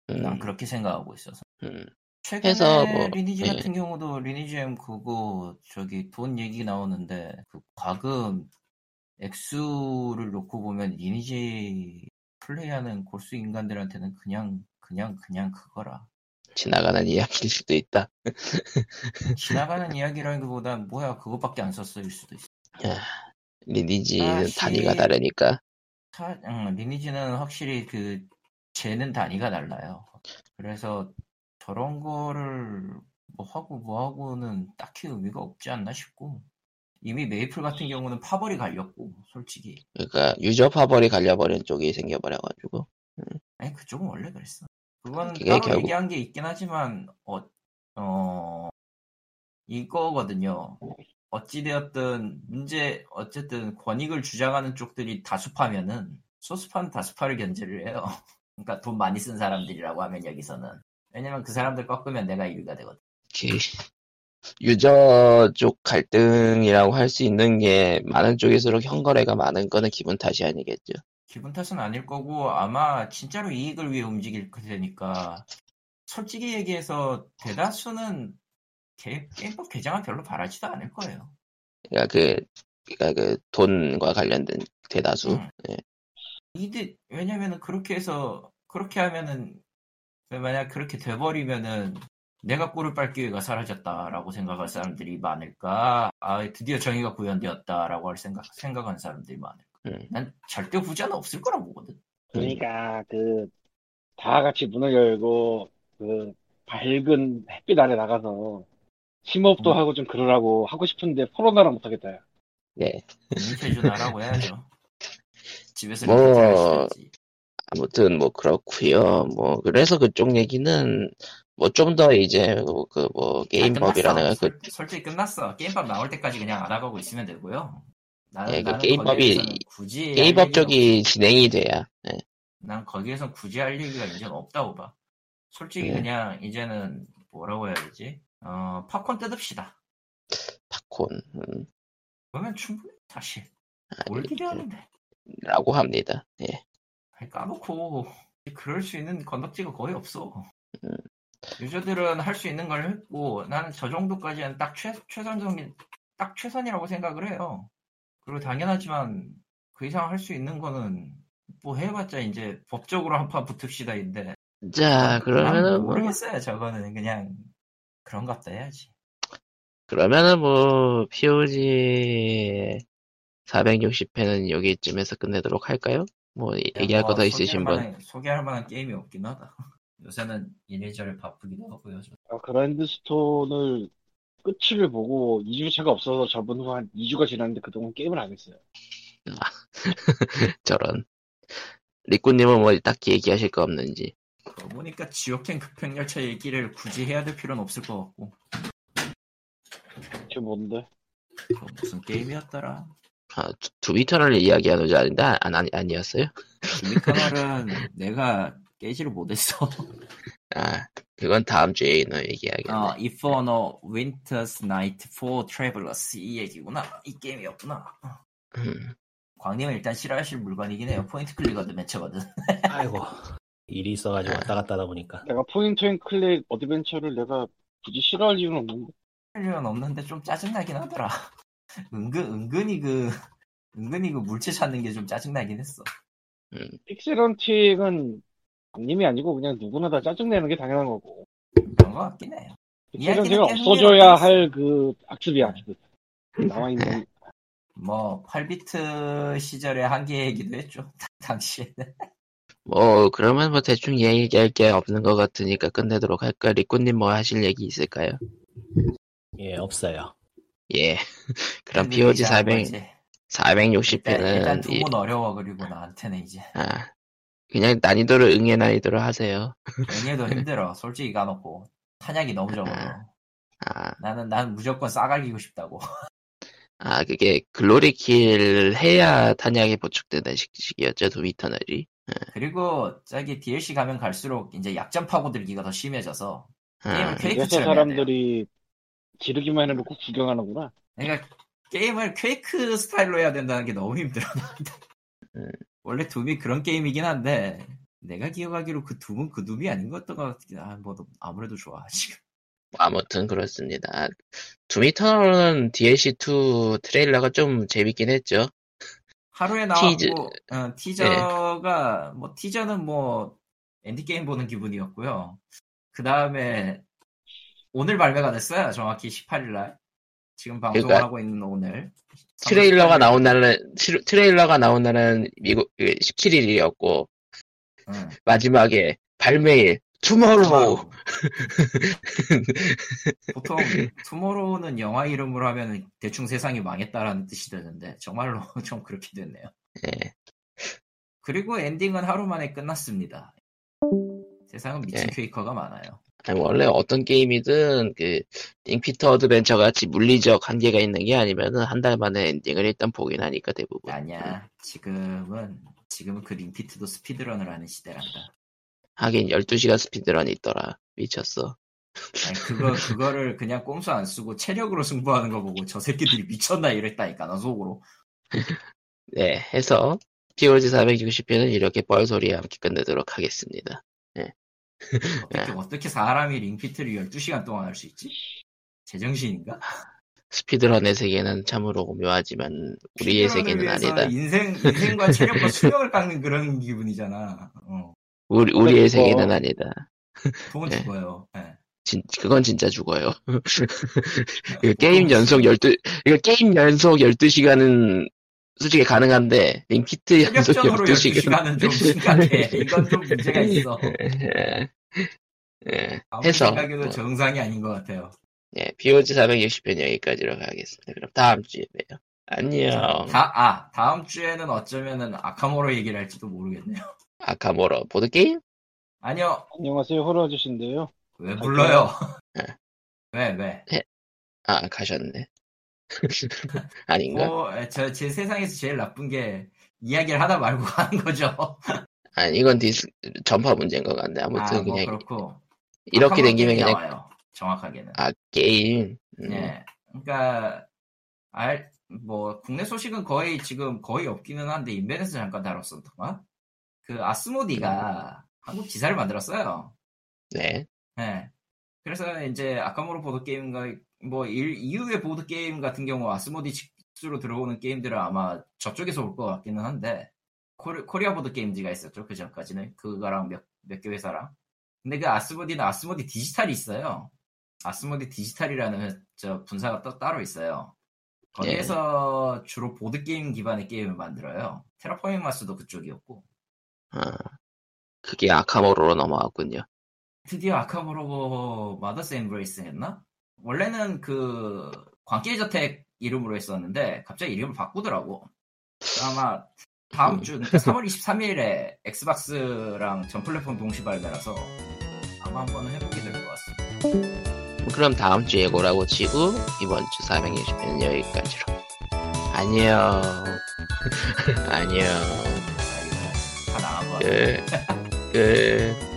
난 음, 그렇게 생각하고 있어서. 음. 최근에 뭐, 리니지 예. 같은 경우도 리니지 M 그거 저기 돈 얘기 나오는데 그 과금 액수를 놓고 보면 리니지 플레이하는 골수 인간들한테는 그냥 그냥 그냥 그거라. 지나가는 이야기일 수도 있다. 지나가는 이야기라기보단 뭐야 그것밖에 안 썼어일 수도 있어. 리니지는 다시- 단위가 다르니까. 사- 응, 리니지는 확실히 그 재는 단위가 달라요. 그래서 저런 거를 뭐 하고 뭐 하고는 딱히 의미가 없지 않나 싶고 이미 메이플 같은 경우는 파벌이 갈렸고 솔직히 그러니까 유저 파벌이 갈려버린 쪽이 생겨버려가지고. 아니 그쪽은 원래 그랬어. 그건 그게 따로 결국- 얘기한 게 있긴 하지만 어, 어 이거거든요. 어찌되었든 문제 어쨌든 권익을 주장하는 쪽들이 다수파면은 소수파는 다수파를 견제를 해요. 그러니까 돈 많이 쓴 사람들이라고 하면 여기서는 왜냐면 그 사람들 꺾으면 내가 1위가 되거든. 그 유저 쪽 갈등이라고 할 수 있는 게 많은 쪽일수록 현거래가 많은 거는 기분 탓이 아니겠죠. 기분 탓은 아닐 거고 아마 진짜로 이익을 위해 움직일 테니까 솔직히 얘기해서 대다수는 게, 게임법 개정은 별로 바라지도 않을 거예요. 그러니까 그, 그러니까 그 돈과 관련된 대다수. 응. 예. 이들 왜냐면은 그렇게 해서 그렇게 하면은 만약 그렇게 돼버리면은 내가 꿀을 빨 기회가 사라졌다라고 생각할 사람들이 많을까? 아 드디어 정의가 구현되었다라고 할 생각 생각하는 사람들이 많을 까? 음. 난 절대 후자는 없을 거라 보거든. 그러니까 그 다 같이 문을 열고 그 밝은 햇빛 아래 나가서 심호흡도 음. 하고 좀 그러라고 하고 싶은데 코로나라 못하겠다. 야. 네. 민폐준하라고 해야죠. 집에서 뭐. 아무튼 뭐 그렇고요. 뭐 그래서 그쪽 얘기는 뭐 좀 더 이제 그뭐 게임법이라는 아. 그 솔- 솔직히 끝났어. 게임법 나올 때까지 그냥 알아가고 있으면 되고요. 나는, 예, 그 게임법이- 굳이 할 게임법 얘기가 쪽이 진행이 돼야. 예. 난 거기에서 굳이 할 얘기가 이제는 없다고 봐. 솔직히 네. 그냥 이제는 뭐라고 해야 되지? 어, 팝콘 뜯읍시다. 팝콘 음, 그러면 충분히 사실. 아, 뭘 기대하는데. 라고 합니다. 예. 아니, 까놓고 그럴 수 있는 건덕지가 거의 없어. 음. 유저들은 할 수 있는 걸 했고 나는 저 정도까지는 딱 최, 최선적인 딱 최선이라고 생각을 해요. 그리고 당연하지만 그 이상 할 수 있는 거는 뭐 해봤자 이제 법적으로 한 판 붙읍시다인데 자난 그러면은 뭐 모르겠어요. 저거는 그냥 그런 것 같다 해야지. 그러면은 뭐 POG 460회는 여기쯤에서 끝내도록 할까요? 뭐 얘기할 거더뭐 있으신 소개할 분? 만한- 소개할 만한 게임이 없긴 하다. 요새는 이래저래 바쁘기도 하고요. 저. 아, 그라인드 스톤을 끝을 보고 2주차가 없어서 저번 후한 2주가 지났는데 그동안 게임을 안 했어요. 저런. 리꾸님은 뭐 딱히 얘기하실 거 없는지. 그러고 보니까 지옥행 급행열차 얘기를 굳이 해야 될 필요는 없을 것 같고 지금 뭔데? 그거 무슨 게임이었더라. 아, 두- 두비터널 이야기 하는 줄 아는데 아, 아니, 아니었어요? 주미터널은 내가 깨지를 못했어. 아, 그건 다음 주에 너 얘기하겠네. 어, If On a Winter's Night, Four Travelers 이 얘기구나. 이 게임이었구나. 음, 광님은 일단 싫어하실 물건이긴 해요. point click adventure거든. 아이고 일이 있어가지고 왔다 갔다 하다 보니까 내가 point and click adventure를 내가 굳이 싫어할 이유는 없는데. 할 일은 없는데 좀 짜증나긴 하더라. 은근, 은근히 그, 은근히 그 물체 찾는 게 좀 짜증나긴 했어. 픽셀런틱은 님이 아니고 그냥 누구나 다 짜증내는 게 당연한 거고. 그런 것 같긴 해요. 이야기는 계속 없어져야 할 그 악습이야, 악습. 나와 있는 뭐 8비트 시절의 한계이기도 했죠. 당시에는. 뭐 그러면 뭐 대충 얘기할 게 없는 것 같으니까 끝내도록 할까? 리꾸님 뭐 하실 얘기 있을까요? 예, 없어요. 예. 그럼 POG 400 일단, 일단 460회는 두문 어려워 그리고 나한테는 이제 아 그냥 난이도를 응애 난이도로 하세요. 응애도 힘들어. 솔직히 까놓고 탄약이 너무 적어서 아, 나는 난 무조건 싸갈기고 싶다고. 아 그게 글로리킬 해야 탄약이 보충되는 식- 식이었죠 도미터널이. 그리고 저기 DLC 가면 갈수록 이제 약점 파고들기가 더 심해져서 게임을 아, 퀘이크처럼 해야 돼요. 사람들이 지르기만 해놓고 구경하는구나. 그러니까 게임을 퀘이크 스타일로 해야 된다는 게 너무 힘들어. 음. 원래 둠이 그런 게임이긴 한데 내가 기억하기로 그 둠은 그 둠이 아닌 것 같던 것 같긴 아, 뭐 아무래도 좋아 지금. 아무튼 그렇습니다. 도미터널은 DLC2 트레일러가 좀 재밌긴 했죠. 하루에 나왔고 티즈. 어, 티저가 뭐 티저는 뭐 엔디 게임 보는 기분이었고요. 그 다음에 오늘 발매가 됐어요. 정확히 18일날 지금 방송을 그러니까 하고 있는 오늘 트레일러가 나온 날은 트- 트레일러가 나온 날은 미국 17일이었고 응. 마지막에 발매일 Tomorrow 보통 tomorrow는 영화 이름으로 하면 대충 세상이 망했다라는 뜻이 되는데 정말로 좀 그렇게 됐네요. 예. 그리고 엔딩은 하루 만에 끝났습니다. 세상은 미친 예. 게이머가 많아요. 아니, 원래 어떤 게임이든 그 링피트 어드벤처 같이 물리적 한계가 있는 게 아니면은 한 달 만에 엔딩을 일단 보긴 하니까 대부분. 아니야. 지금은 지금은 그 링피트도 speedrun을 하는 시대란다. 하긴 12시간 speedrun이 있더라. 미쳤어. 아니, 그거 그거를 그냥 꼼수 안 쓰고 체력으로 승부하는 거 보고 저 새끼들이 미쳤나 이랬다니까 나 속으로. 네, 해서 POG 460회는 이렇게 뻘소리와 함께 끝내도록 하겠습니다. 어떻게 어떻게 사람이 링피트를 12시간 동안 할 수 있지? 제정신인가? 스피드런의 세계는 참으로 오묘하지만 우리의 세계는 아니다. 인생 인생과 체력과 수명을 깎는 그런 기분이잖아. 어. 우리, 우리의 죽어. 세계는 아니다. 돈은 네. 죽어요. 예. 진, 그건 진짜 죽어요. 이거 게임 연속 12, 이거 게임 연속 12시간은 솔직히 가능한데, 링피트 연속 체력적으로 12시간. 12시간은 좀 심각해. 이건 좀 문제가 있어. 예, 예, 해서, 생각해도 어, 정상이 아닌 것 같아요. 예, POG 460편 여기까지로 가겠습니다. 그럼 다음 주에 봬요. 안녕. 다, 아, 다음 주에는 어쩌면은 아카모로 얘기를 할지도 모르겠네요. 아카모로 보드게임? 아니요, 안녕하세요, 호러 아저씨인데요. 왜 불러요? 네. 왜, 왜? 아, 가셨네. 아닌가? 뭐, 저, 제 세상에서 제일 나쁜 게 이야기를 하다 말고 하는 거죠. 아니, 이건 디스, 전파 문제인 것 같네. 아무튼 아, 뭐 그냥, 그렇고. 이렇게 된 김에 그냥, 나와요. 정확하게는. 아, 게임. 음, 예. 그러니까 알, 뭐 국내 소식은 거의 지금 거의 없기는 한데 인벤에서 잠깐 다뤘었던가. 그 아스모디가 한국 지사를 만들었어요. 네. 예. 그래서 이제 아컴 호러 보드 게임과 뭐 일, 이후의 보드 게임 같은 경우 아스모디 직수로 들어오는 게임들은 아마 저쪽에서 올 것 같기는 한데 코리, 코리아 보드 게임즈가 있었죠 그 전까지는 그거랑 몇 몇 개 회사랑. 근데 그 아스모디는 아스모디 디지털이 있어요. 아스모디 디지털이라는 저 분사가 또 따로 있어요. 거기에서 주로 보드 게임 기반의 게임을 만들어요. 테라포밍 마스도 그쪽이었고 아, 그게 아컴 호러로 넘어왔군요. 드디어 아컴 호러 Mother's Embrace 했나? 원래는 그 광기의 저택 이름으로 했었는데 갑자기 이름을 바꾸더라고. 아마 다음 주 그러니까 3월 23일에 엑스박스랑 전 플랫폼 동시 발매라서 아마 한번 해보게 될 것 같습니다. 그럼 다음 주 예고라고 치고, 이번 주 460회는 여기까지로. 안녕. 안녕. 다 나간 거 같아요. 끝. 끝.